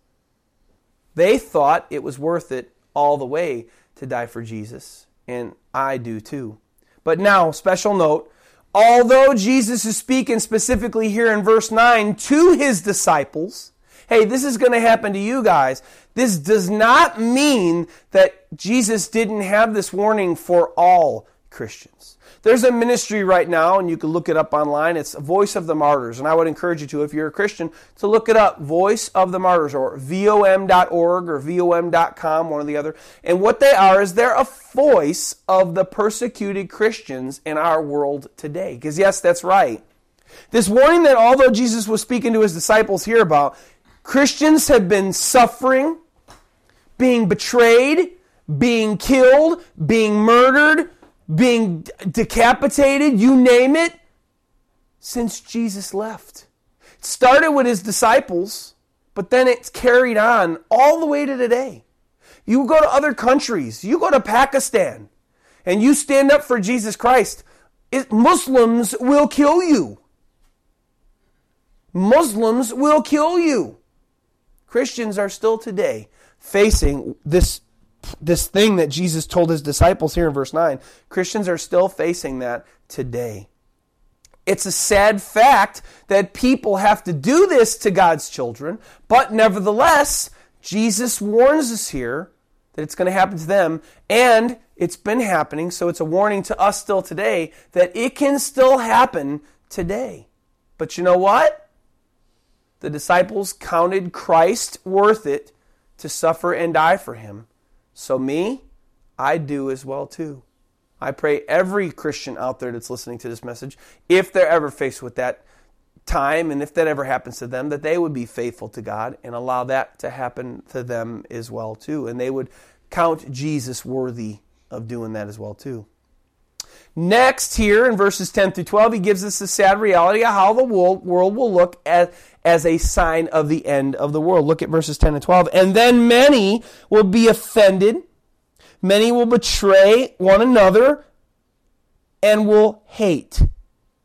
they thought it was worth it all the way to die for Jesus, and I do too. But now, special note, although Jesus is speaking specifically here in verse 9 to his disciples, hey, this is going to happen to you guys. This does not mean that Jesus didn't have this warning for all Christians. There's a ministry right now, and you can look it up online. It's Voice of the Martyrs. And I would encourage you to, if you're a Christian, to look it up Voice of the Martyrs or vom.org or vom.com, one or the other. And what they are is they're a voice of the persecuted Christians in our world today. Because, yes, that's right. This warning that although Jesus was speaking to his disciples here about, Christians have been suffering, being betrayed, being killed, being murdered, being decapitated, you name it, since Jesus left. It started with his disciples, but then it's carried on all the way to today. You go to other countries, you go to Pakistan, and you stand up for Jesus Christ, it, Muslims will kill you. Muslims will kill you. Christians are still today facing this this thing that Jesus told his disciples here in verse 9. Christians are still facing that today. It's a sad fact that people have to do this to God's children, but nevertheless, Jesus warns us here that it's going to happen to them, and it's been happening, so it's a warning to us still today that it can still happen today. But you know what? the disciples counted Christ worth it to suffer and die for him. So, me, I do as well too. I pray every Christian out there that's listening to this message, if they're ever faced with that time and if that ever happens to them, that they would be faithful to God and allow that to happen to them as well too. And they would count Jesus worthy of doing that as well too. Next, here in verses 10 through 12, he gives us the sad reality of how the world, will look at, as a sign of the end of the world. Look at verses 10 and 12. And then many will be offended, many will betray one another, and will hate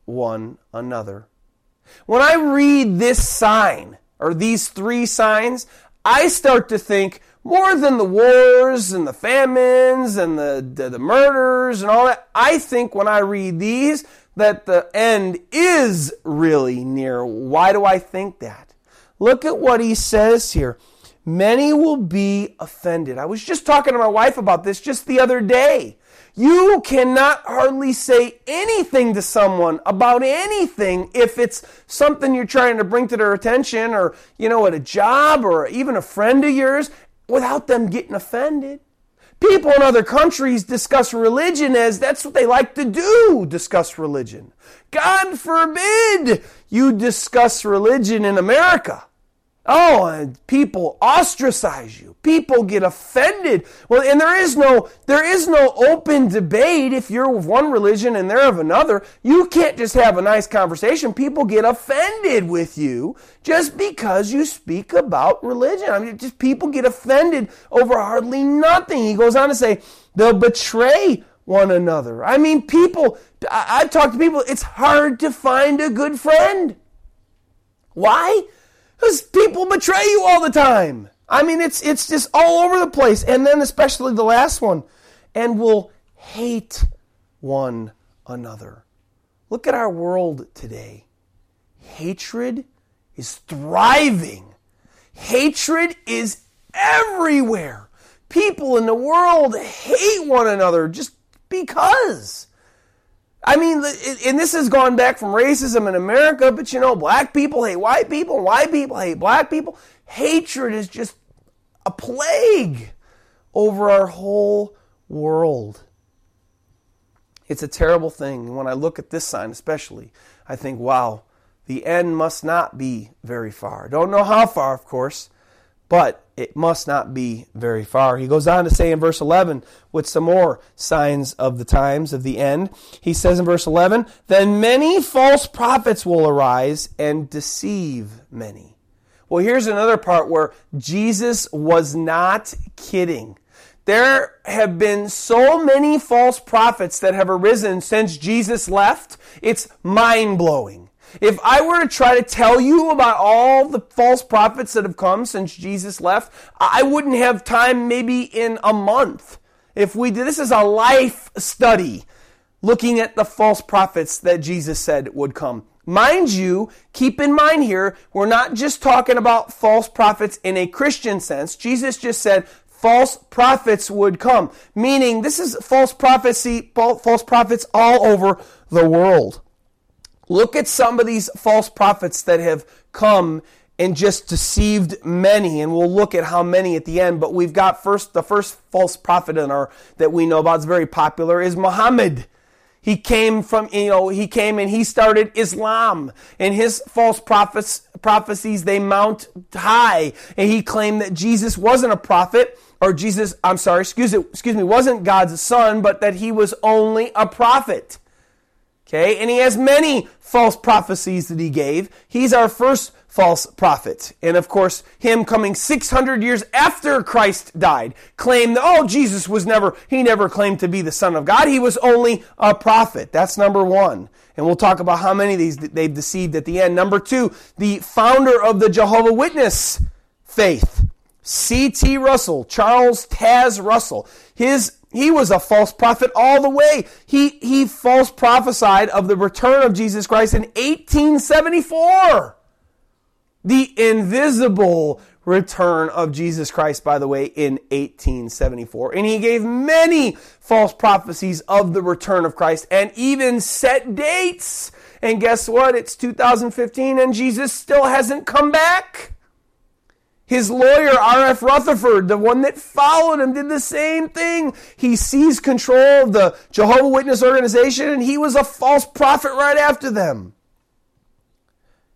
one another. When I read this sign, or these three signs, I start to think, more than the wars and the famines and the, the, the, murders and all that, I think when I read these that the end is really near. Why do I think that? Look at what he says here. Many will be offended. I was just talking to my wife about this just the other day. You cannot hardly say anything to someone about anything if it's something you're trying to bring to their attention or, you know, at a job or even a friend of yours without them getting offended. People in other countries discuss religion as that's what they like to do, discuss religion. God forbid you discuss religion in America. Oh, and people ostracize you. People get offended. Well, and there is no there is no open debate if you're of one religion and they're of another. You can't just have a nice conversation. People get offended with you just because you speak about religion. I mean, just people get offended over hardly nothing. He goes on to say they'll betray one another. I mean, people I, I've talked to people, it's hard to find a good friend. Why? Because people betray you all the time. I mean, it's it's just all over the place. And then especially the last one, and will hate one another. Look at our world today. Hatred is thriving. Hatred is everywhere. People in the world hate one another just because. I mean, and this has gone back from racism in America, but you know, black people hate white people, white people hate black people. Hatred is just a plague over our whole world. It's a terrible thing. When I look at this sign, especially, I think, wow, the end must not be very far. Don't know how far, of course, but it must not be very far. He goes on to say in verse 11, with some more signs of the times of the end, he says in verse 11, Then many false prophets will arise and deceive many. Well, here's another part where Jesus was not kidding. There have been so many false prophets that have arisen since Jesus left, it's mind blowing. If I were to try to tell you about all the false prophets that have come since Jesus left, I wouldn't have time maybe in a month. If we did, this is a life study looking at the false prophets that Jesus said would come. Mind you, keep in mind here, we're not just talking about false prophets in a Christian sense. Jesus just said false prophets would come, meaning this is false prophecy, false prophets all over the world. Look at some of these false prophets that have come and just deceived many and we'll look at how many at the end but we've got first the first false prophet in our that we know about is very popular is Muhammad. He came from you know he came and he started Islam and his false prophets prophecies they mount high and he claimed that Jesus wasn't a prophet or Jesus I'm sorry excuse it, excuse me wasn't God's son but that he was only a prophet Okay, and he has many false prophecies that he gave. He's our first false prophet. And of course, him coming 600 years after Christ died, claimed that, oh, Jesus was never, he never claimed to be the Son of God. He was only a prophet. That's number one. And we'll talk about how many of these they've deceived at the end. Number two, the founder of the Jehovah Witness faith. C.T. Russell, Charles Taze Russell. His he was a false prophet all the way. He, he false prophesied of the return of Jesus Christ in 1874. The invisible return of Jesus Christ, by the way, in 1874. And he gave many false prophecies of the return of Christ and even set dates. And guess what? It's 2015 and Jesus still hasn't come back. His lawyer, R.F. Rutherford, the one that followed him, did the same thing. He seized control of the Jehovah Witness organization and he was a false prophet right after them.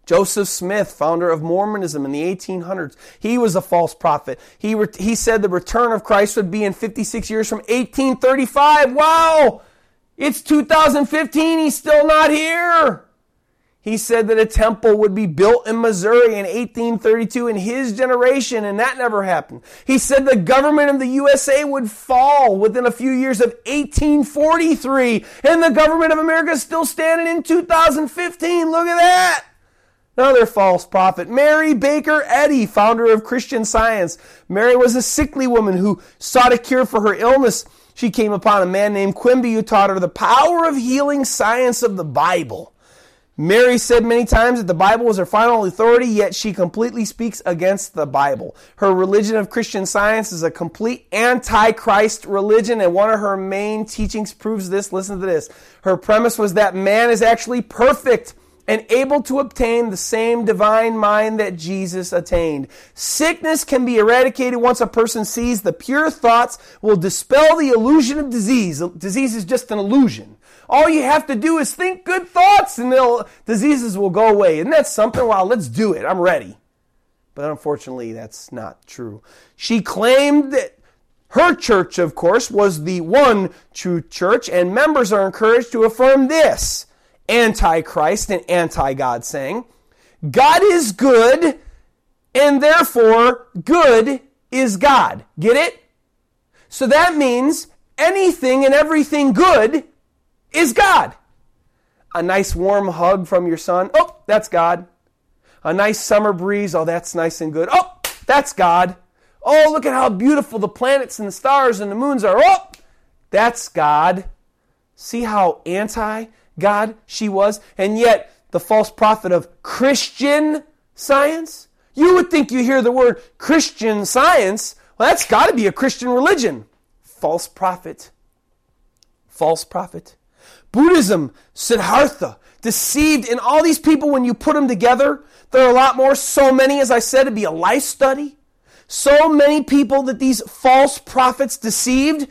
Joseph Smith, founder of Mormonism in the 1800s, he was a false prophet. He, re- he said the return of Christ would be in 56 years from 1835. Wow! It's 2015, he's still not here. He said that a temple would be built in Missouri in 1832 in his generation, and that never happened. He said the government of the USA would fall within a few years of 1843, and the government of America is still standing in 2015. Look at that! Another false prophet. Mary Baker Eddy, founder of Christian Science. Mary was a sickly woman who sought a cure for her illness. She came upon a man named Quimby who taught her the power of healing science of the Bible. Mary said many times that the Bible was her final authority, yet she completely speaks against the Bible. Her religion of Christian science is a complete antichrist religion, and one of her main teachings proves this. Listen to this. Her premise was that man is actually perfect and able to obtain the same divine mind that Jesus attained. Sickness can be eradicated once a person sees the pure thoughts will dispel the illusion of disease. Disease is just an illusion. All you have to do is think good thoughts and they'll, diseases will go away. Isn't that something? Wow, let's do it. I'm ready. But unfortunately, that's not true. She claimed that her church, of course, was the one true church, and members are encouraged to affirm this anti-Christ and anti-God saying, God is good, and therefore good is God. Get it? So that means anything and everything good is God. A nice warm hug from your son, oh, that's God. A nice summer breeze, oh, that's nice and good. Oh, that's God. Oh, look at how beautiful the planets and the stars and the moons are. Oh, that's God. See how anti God she was? And yet, the false prophet of Christian science? You would think you hear the word Christian science. Well, that's got to be a Christian religion. False prophet. False prophet. Buddhism, Siddhartha, deceived, and all these people, when you put them together, there are a lot more. So many, as I said, it'd be a life study. so many people that these false prophets deceived.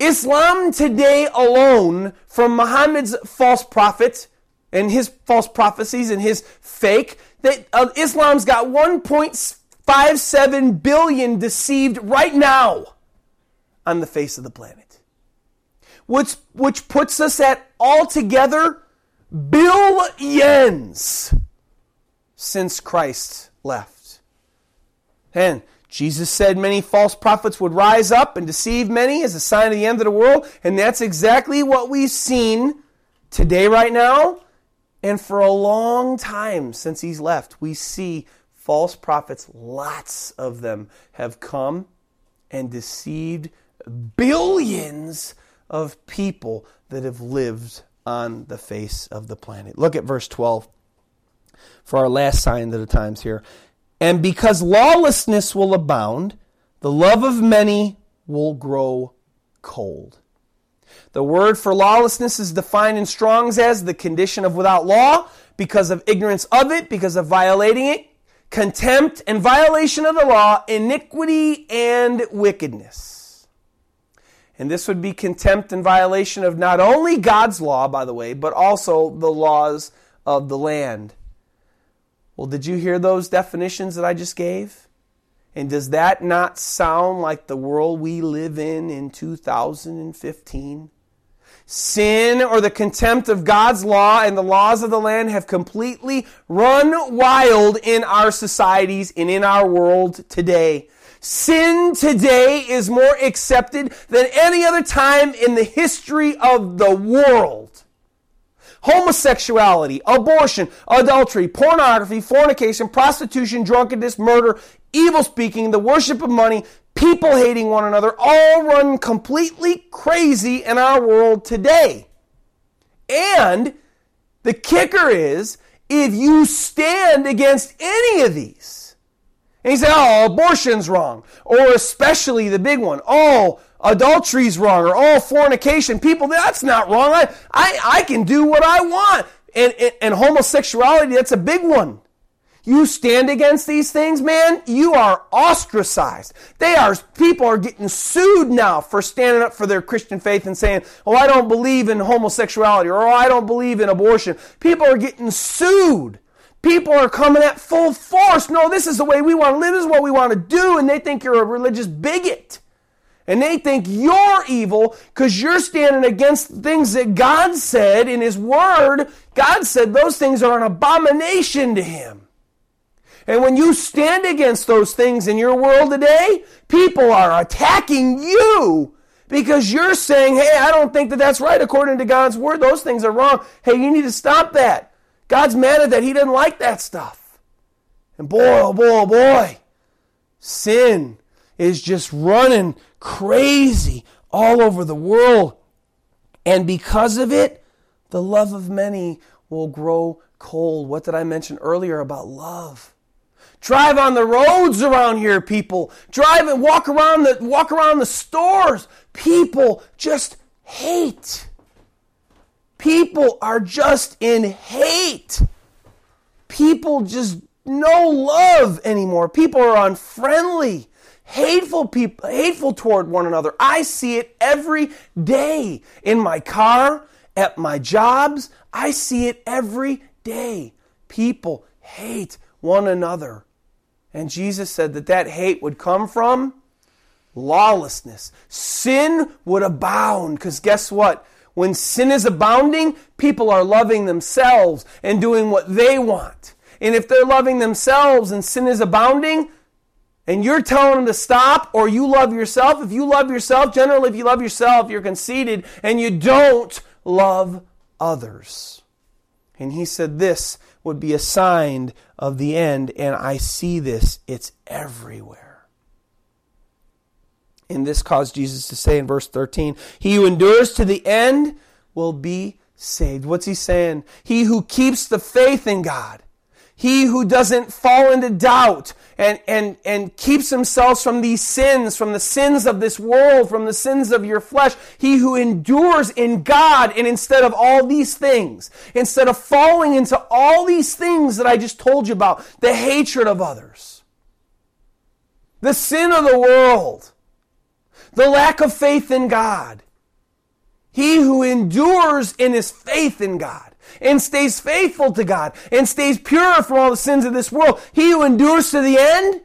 Islam today alone, from Muhammad's false prophet and his false prophecies and his fake, that uh, Islam's got 1.57 billion deceived right now on the face of the planet. Which, which puts us at altogether billions since Christ left. And Jesus said many false prophets would rise up and deceive many as a sign of the end of the world, and that's exactly what we've seen today, right now, and for a long time since he's left. We see false prophets, lots of them have come and deceived billions of people that have lived on the face of the planet. Look at verse 12 for our last sign of the times here. And because lawlessness will abound, the love of many will grow cold. The word for lawlessness is defined in Strong's as the condition of without law because of ignorance of it, because of violating it, contempt and violation of the law, iniquity and wickedness. And this would be contempt and violation of not only God's law, by the way, but also the laws of the land. Well, did you hear those definitions that I just gave? And does that not sound like the world we live in in 2015? Sin or the contempt of God's law and the laws of the land have completely run wild in our societies and in our world today. Sin today is more accepted than any other time in the history of the world homosexuality, abortion, adultery, pornography, fornication, prostitution, drunkenness, murder, evil speaking, the worship of money, people hating one another, all run completely crazy in our world today. And the kicker is if you stand against any of these, and you say, oh, abortion's wrong, or especially the big one, oh, adultery's wrong or oh fornication. People that's not wrong. I i, I can do what i want. And, and, and homosexuality that's a big one. You stand against these things man you are ostracized. They are people are getting sued now for standing up for their christian faith and saying oh i don't believe in homosexuality or oh i don't believe in abortion. People are getting sued People are coming at full force. No, this is the way we want to live. This is what we want to do. And they think you're a religious bigot. And they think you're evil because you're standing against things that God said in His Word. God said those things are an abomination to Him. And when you stand against those things in your world today, people are attacking you because you're saying, hey, I don't think that that's right according to God's Word. Those things are wrong. Hey, you need to stop that. God's mad at that. He didn't like that stuff. And boy, oh boy, oh boy, sin is just running crazy all over the world. And because of it, the love of many will grow cold. What did I mention earlier about love? Drive on the roads around here, people. Drive and walk around the walk around the stores. People just hate. People are just in hate. People just no love anymore. People are unfriendly hateful people, hateful toward one another. I see it every day in my car, at my jobs. I see it every day. People hate one another. And Jesus said that that hate would come from lawlessness. Sin would abound because guess what? When sin is abounding, people are loving themselves and doing what they want. And if they're loving themselves and sin is abounding, and you're telling them to stop or you love yourself, if you love yourself, generally, if you love yourself, you're conceited and you don't love others. And he said this would be a sign of the end, and I see this, it's everywhere. And this caused Jesus to say in verse 13, He who endures to the end will be saved. What's he saying? He who keeps the faith in God he who doesn't fall into doubt and, and, and keeps himself from these sins, from the sins of this world, from the sins of your flesh. He who endures in God and instead of all these things, instead of falling into all these things that I just told you about, the hatred of others, the sin of the world, the lack of faith in God. He who endures in his faith in God and stays faithful to God and stays pure from all the sins of this world, he who endures to the end,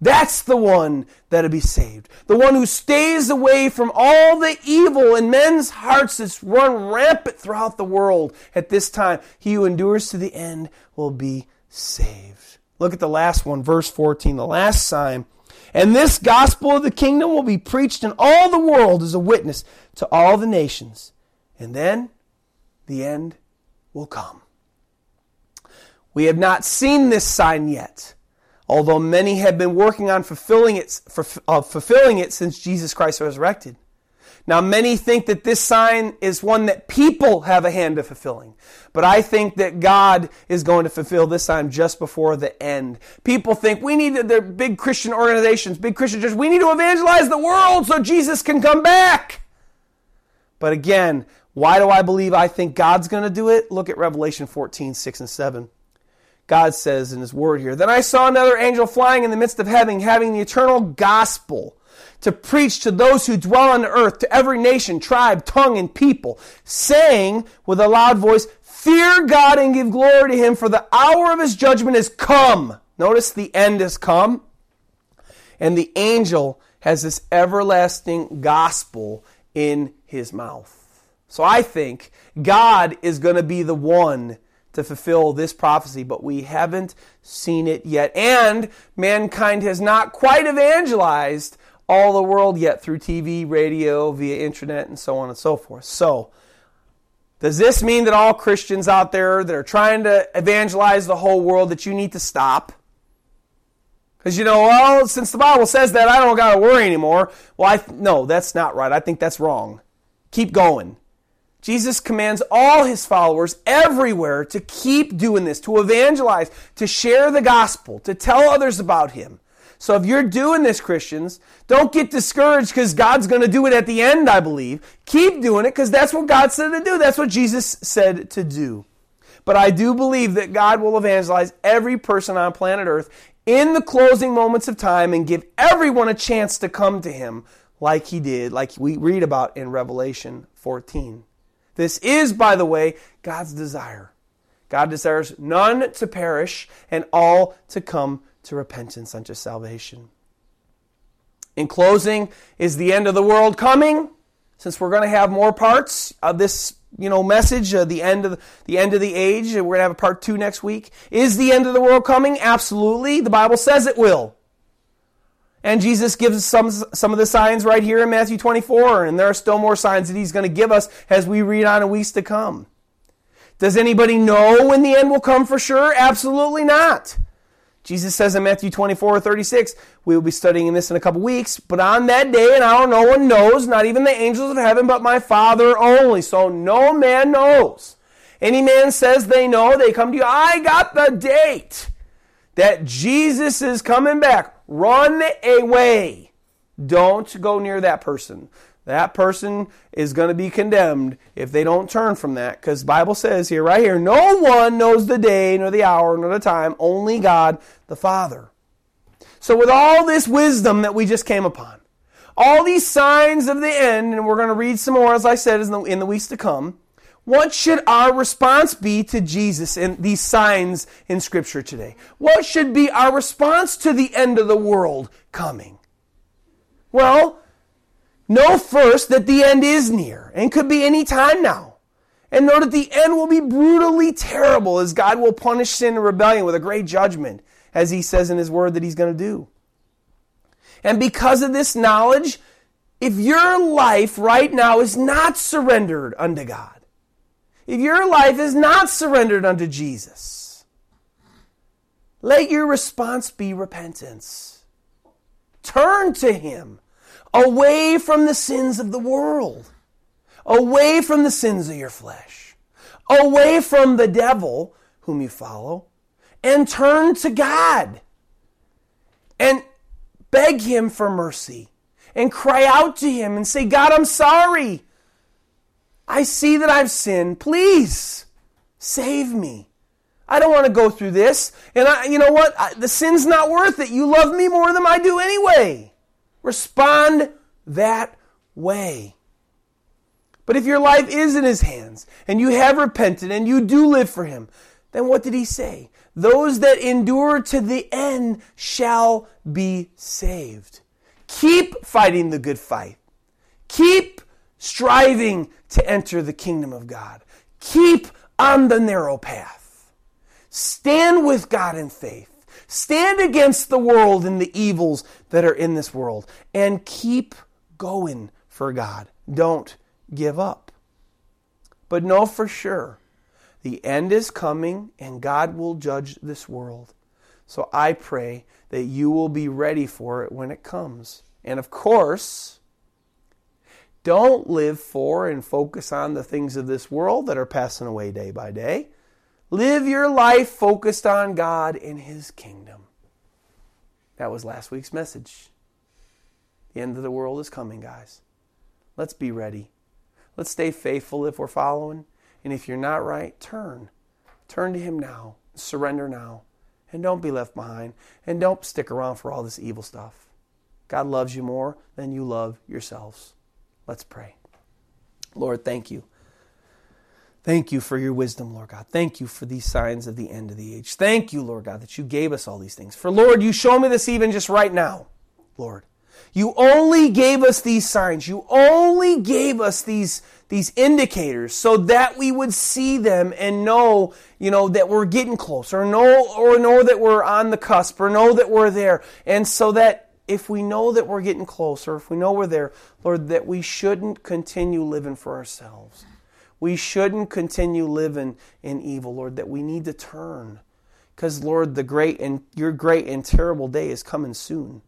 that's the one that'll be saved. The one who stays away from all the evil in men's hearts that's run rampant throughout the world at this time. He who endures to the end will be saved. Look at the last one, verse 14, the last sign. And this gospel of the kingdom will be preached in all the world as a witness to all the nations. And then the end will come. We have not seen this sign yet although many have been working on fulfilling it, uh, fulfilling it since Jesus Christ resurrected. Now, many think that this sign is one that people have a hand of fulfilling. But I think that God is going to fulfill this sign just before the end. People think we need the big Christian organizations, big Christian churches, we need to evangelize the world so Jesus can come back. But again, why do I believe I think God's going to do it? Look at Revelation 14, 6 and 7. God says in His Word here. Then I saw another angel flying in the midst of heaven, having the eternal gospel to preach to those who dwell on earth, to every nation, tribe, tongue, and people, saying with a loud voice, Fear God and give glory to Him, for the hour of His judgment is come. Notice the end has come. And the angel has this everlasting gospel in his mouth. So I think God is going to be the one to fulfill this prophecy, but we haven't seen it yet. And mankind has not quite evangelized all the world yet through TV, radio, via internet, and so on and so forth. So, does this mean that all Christians out there that are trying to evangelize the whole world that you need to stop? Because you know, well, since the Bible says that, I don't got to worry anymore. Well, I th- no, that's not right. I think that's wrong. Keep going. Jesus commands all his followers everywhere to keep doing this, to evangelize, to share the gospel, to tell others about him. So if you're doing this, Christians, don't get discouraged because God's going to do it at the end, I believe. Keep doing it because that's what God said to do. That's what Jesus said to do. But I do believe that God will evangelize every person on planet Earth in the closing moments of time and give everyone a chance to come to him like he did, like we read about in Revelation 14. This is, by the way, God's desire. God desires none to perish and all to come to repentance unto salvation. In closing, is the end of the world coming? Since we're going to have more parts of this, you know, message, uh, the end of the, the end of the age, we're going to have a part two next week. Is the end of the world coming? Absolutely. The Bible says it will. And Jesus gives some, some of the signs right here in Matthew 24, and there are still more signs that he's going to give us as we read on in weeks to come. Does anybody know when the end will come for sure? Absolutely not. Jesus says in Matthew 24, 36, we will be studying this in a couple weeks, but on that day and hour no one knows, not even the angels of heaven, but my Father only. So no man knows. Any man says they know, they come to you, I got the date that Jesus is coming back. Run away. Don't go near that person. That person is going to be condemned if they don't turn from that. Because Bible says here, right here, no one knows the day, nor the hour, nor the time, only God the Father. So with all this wisdom that we just came upon, all these signs of the end, and we're going to read some more, as I said, in the, in the weeks to come, what should our response be to Jesus and these signs in Scripture today? What should be our response to the end of the world coming? Well, know first that the end is near and could be any time now. And know that the end will be brutally terrible as God will punish sin and rebellion with a great judgment, as He says in His Word that He's going to do. And because of this knowledge, if your life right now is not surrendered unto God, if your life is not surrendered unto Jesus, let your response be repentance. Turn to Him away from the sins of the world, away from the sins of your flesh, away from the devil whom you follow, and turn to God and beg Him for mercy and cry out to Him and say, God, I'm sorry. I see that I've sinned. Please save me. I don't want to go through this. And I, you know what? I, the sin's not worth it. You love me more than I do anyway. Respond that way. But if your life is in his hands and you have repented and you do live for him, then what did he say? Those that endure to the end shall be saved. Keep fighting the good fight. Keep striving to enter the kingdom of God. Keep on the narrow path. Stand with God in faith. Stand against the world and the evils that are in this world. And keep going for God. Don't give up. But know for sure the end is coming and God will judge this world. So I pray that you will be ready for it when it comes. And of course, don't live for and focus on the things of this world that are passing away day by day. Live your life focused on God and His kingdom. That was last week's message. The end of the world is coming, guys. Let's be ready. Let's stay faithful if we're following. And if you're not right, turn. Turn to Him now. Surrender now. And don't be left behind. And don't stick around for all this evil stuff. God loves you more than you love yourselves. Let's pray. Lord, thank you. Thank you for your wisdom, Lord God. Thank you for these signs of the end of the age. Thank you, Lord God, that you gave us all these things. For Lord, you show me this even just right now, Lord. You only gave us these signs. You only gave us these, these indicators so that we would see them and know, you know, that we're getting close or know, or know that we're on the cusp or know that we're there. And so that if we know that we're getting closer, if we know we're there, Lord, that we shouldn't continue living for ourselves. We shouldn't continue living in evil, Lord, that we need to turn. Because, Lord, the great and your great and terrible day is coming soon.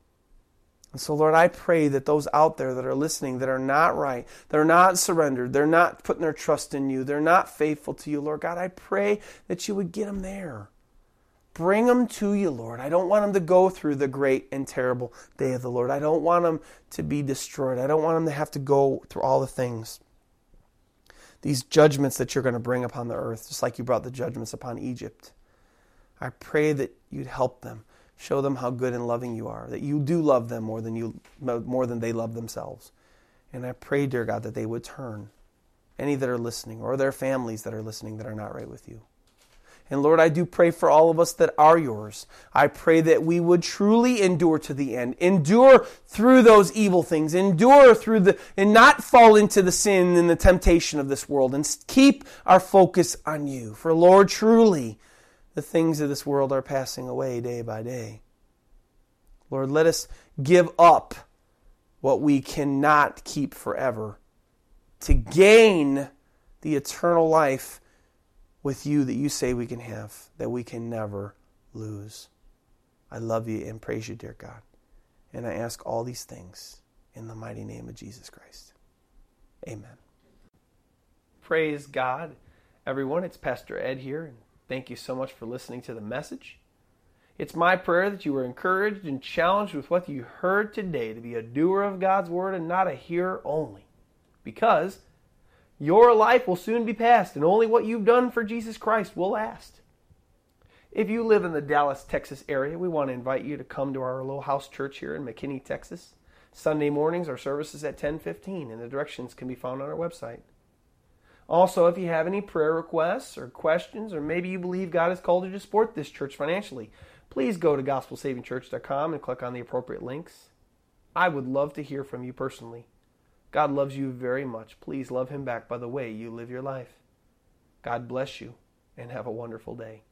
And so, Lord, I pray that those out there that are listening that are not right, they're not surrendered, they're not putting their trust in you, they're not faithful to you, Lord God, I pray that you would get them there. Bring them to you, Lord. I don't want them to go through the great and terrible day of the Lord. I don't want them to be destroyed. I don't want them to have to go through all the things. These judgments that you're going to bring upon the earth, just like you brought the judgments upon Egypt. I pray that you'd help them. Show them how good and loving you are, that you do love them more than you more than they love themselves. And I pray, dear God, that they would turn. Any that are listening, or their families that are listening that are not right with you. And Lord, I do pray for all of us that are yours. I pray that we would truly endure to the end, endure through those evil things, endure through the, and not fall into the sin and the temptation of this world, and keep our focus on you. For Lord, truly, the things of this world are passing away day by day. Lord, let us give up what we cannot keep forever to gain the eternal life with you that you say we can have, that we can never lose. I love you and praise you, dear God. And I ask all these things in the mighty name of Jesus Christ. Amen. Praise God, everyone. It's Pastor Ed here. And Thank you so much for listening to the message. It's my prayer that you were encouraged and challenged with what you heard today to be a doer of God's word and not a hearer only. Because your life will soon be past, and only what you've done for Jesus Christ will last. If you live in the Dallas, Texas area, we want to invite you to come to our little house church here in McKinney, Texas. Sunday mornings, our services at 10:15, and the directions can be found on our website. Also, if you have any prayer requests or questions, or maybe you believe God has called you to support this church financially, please go to gospelsavingchurch.com and click on the appropriate links. I would love to hear from you personally. God loves you very much. Please love Him back by the way you live your life. God bless you and have a wonderful day.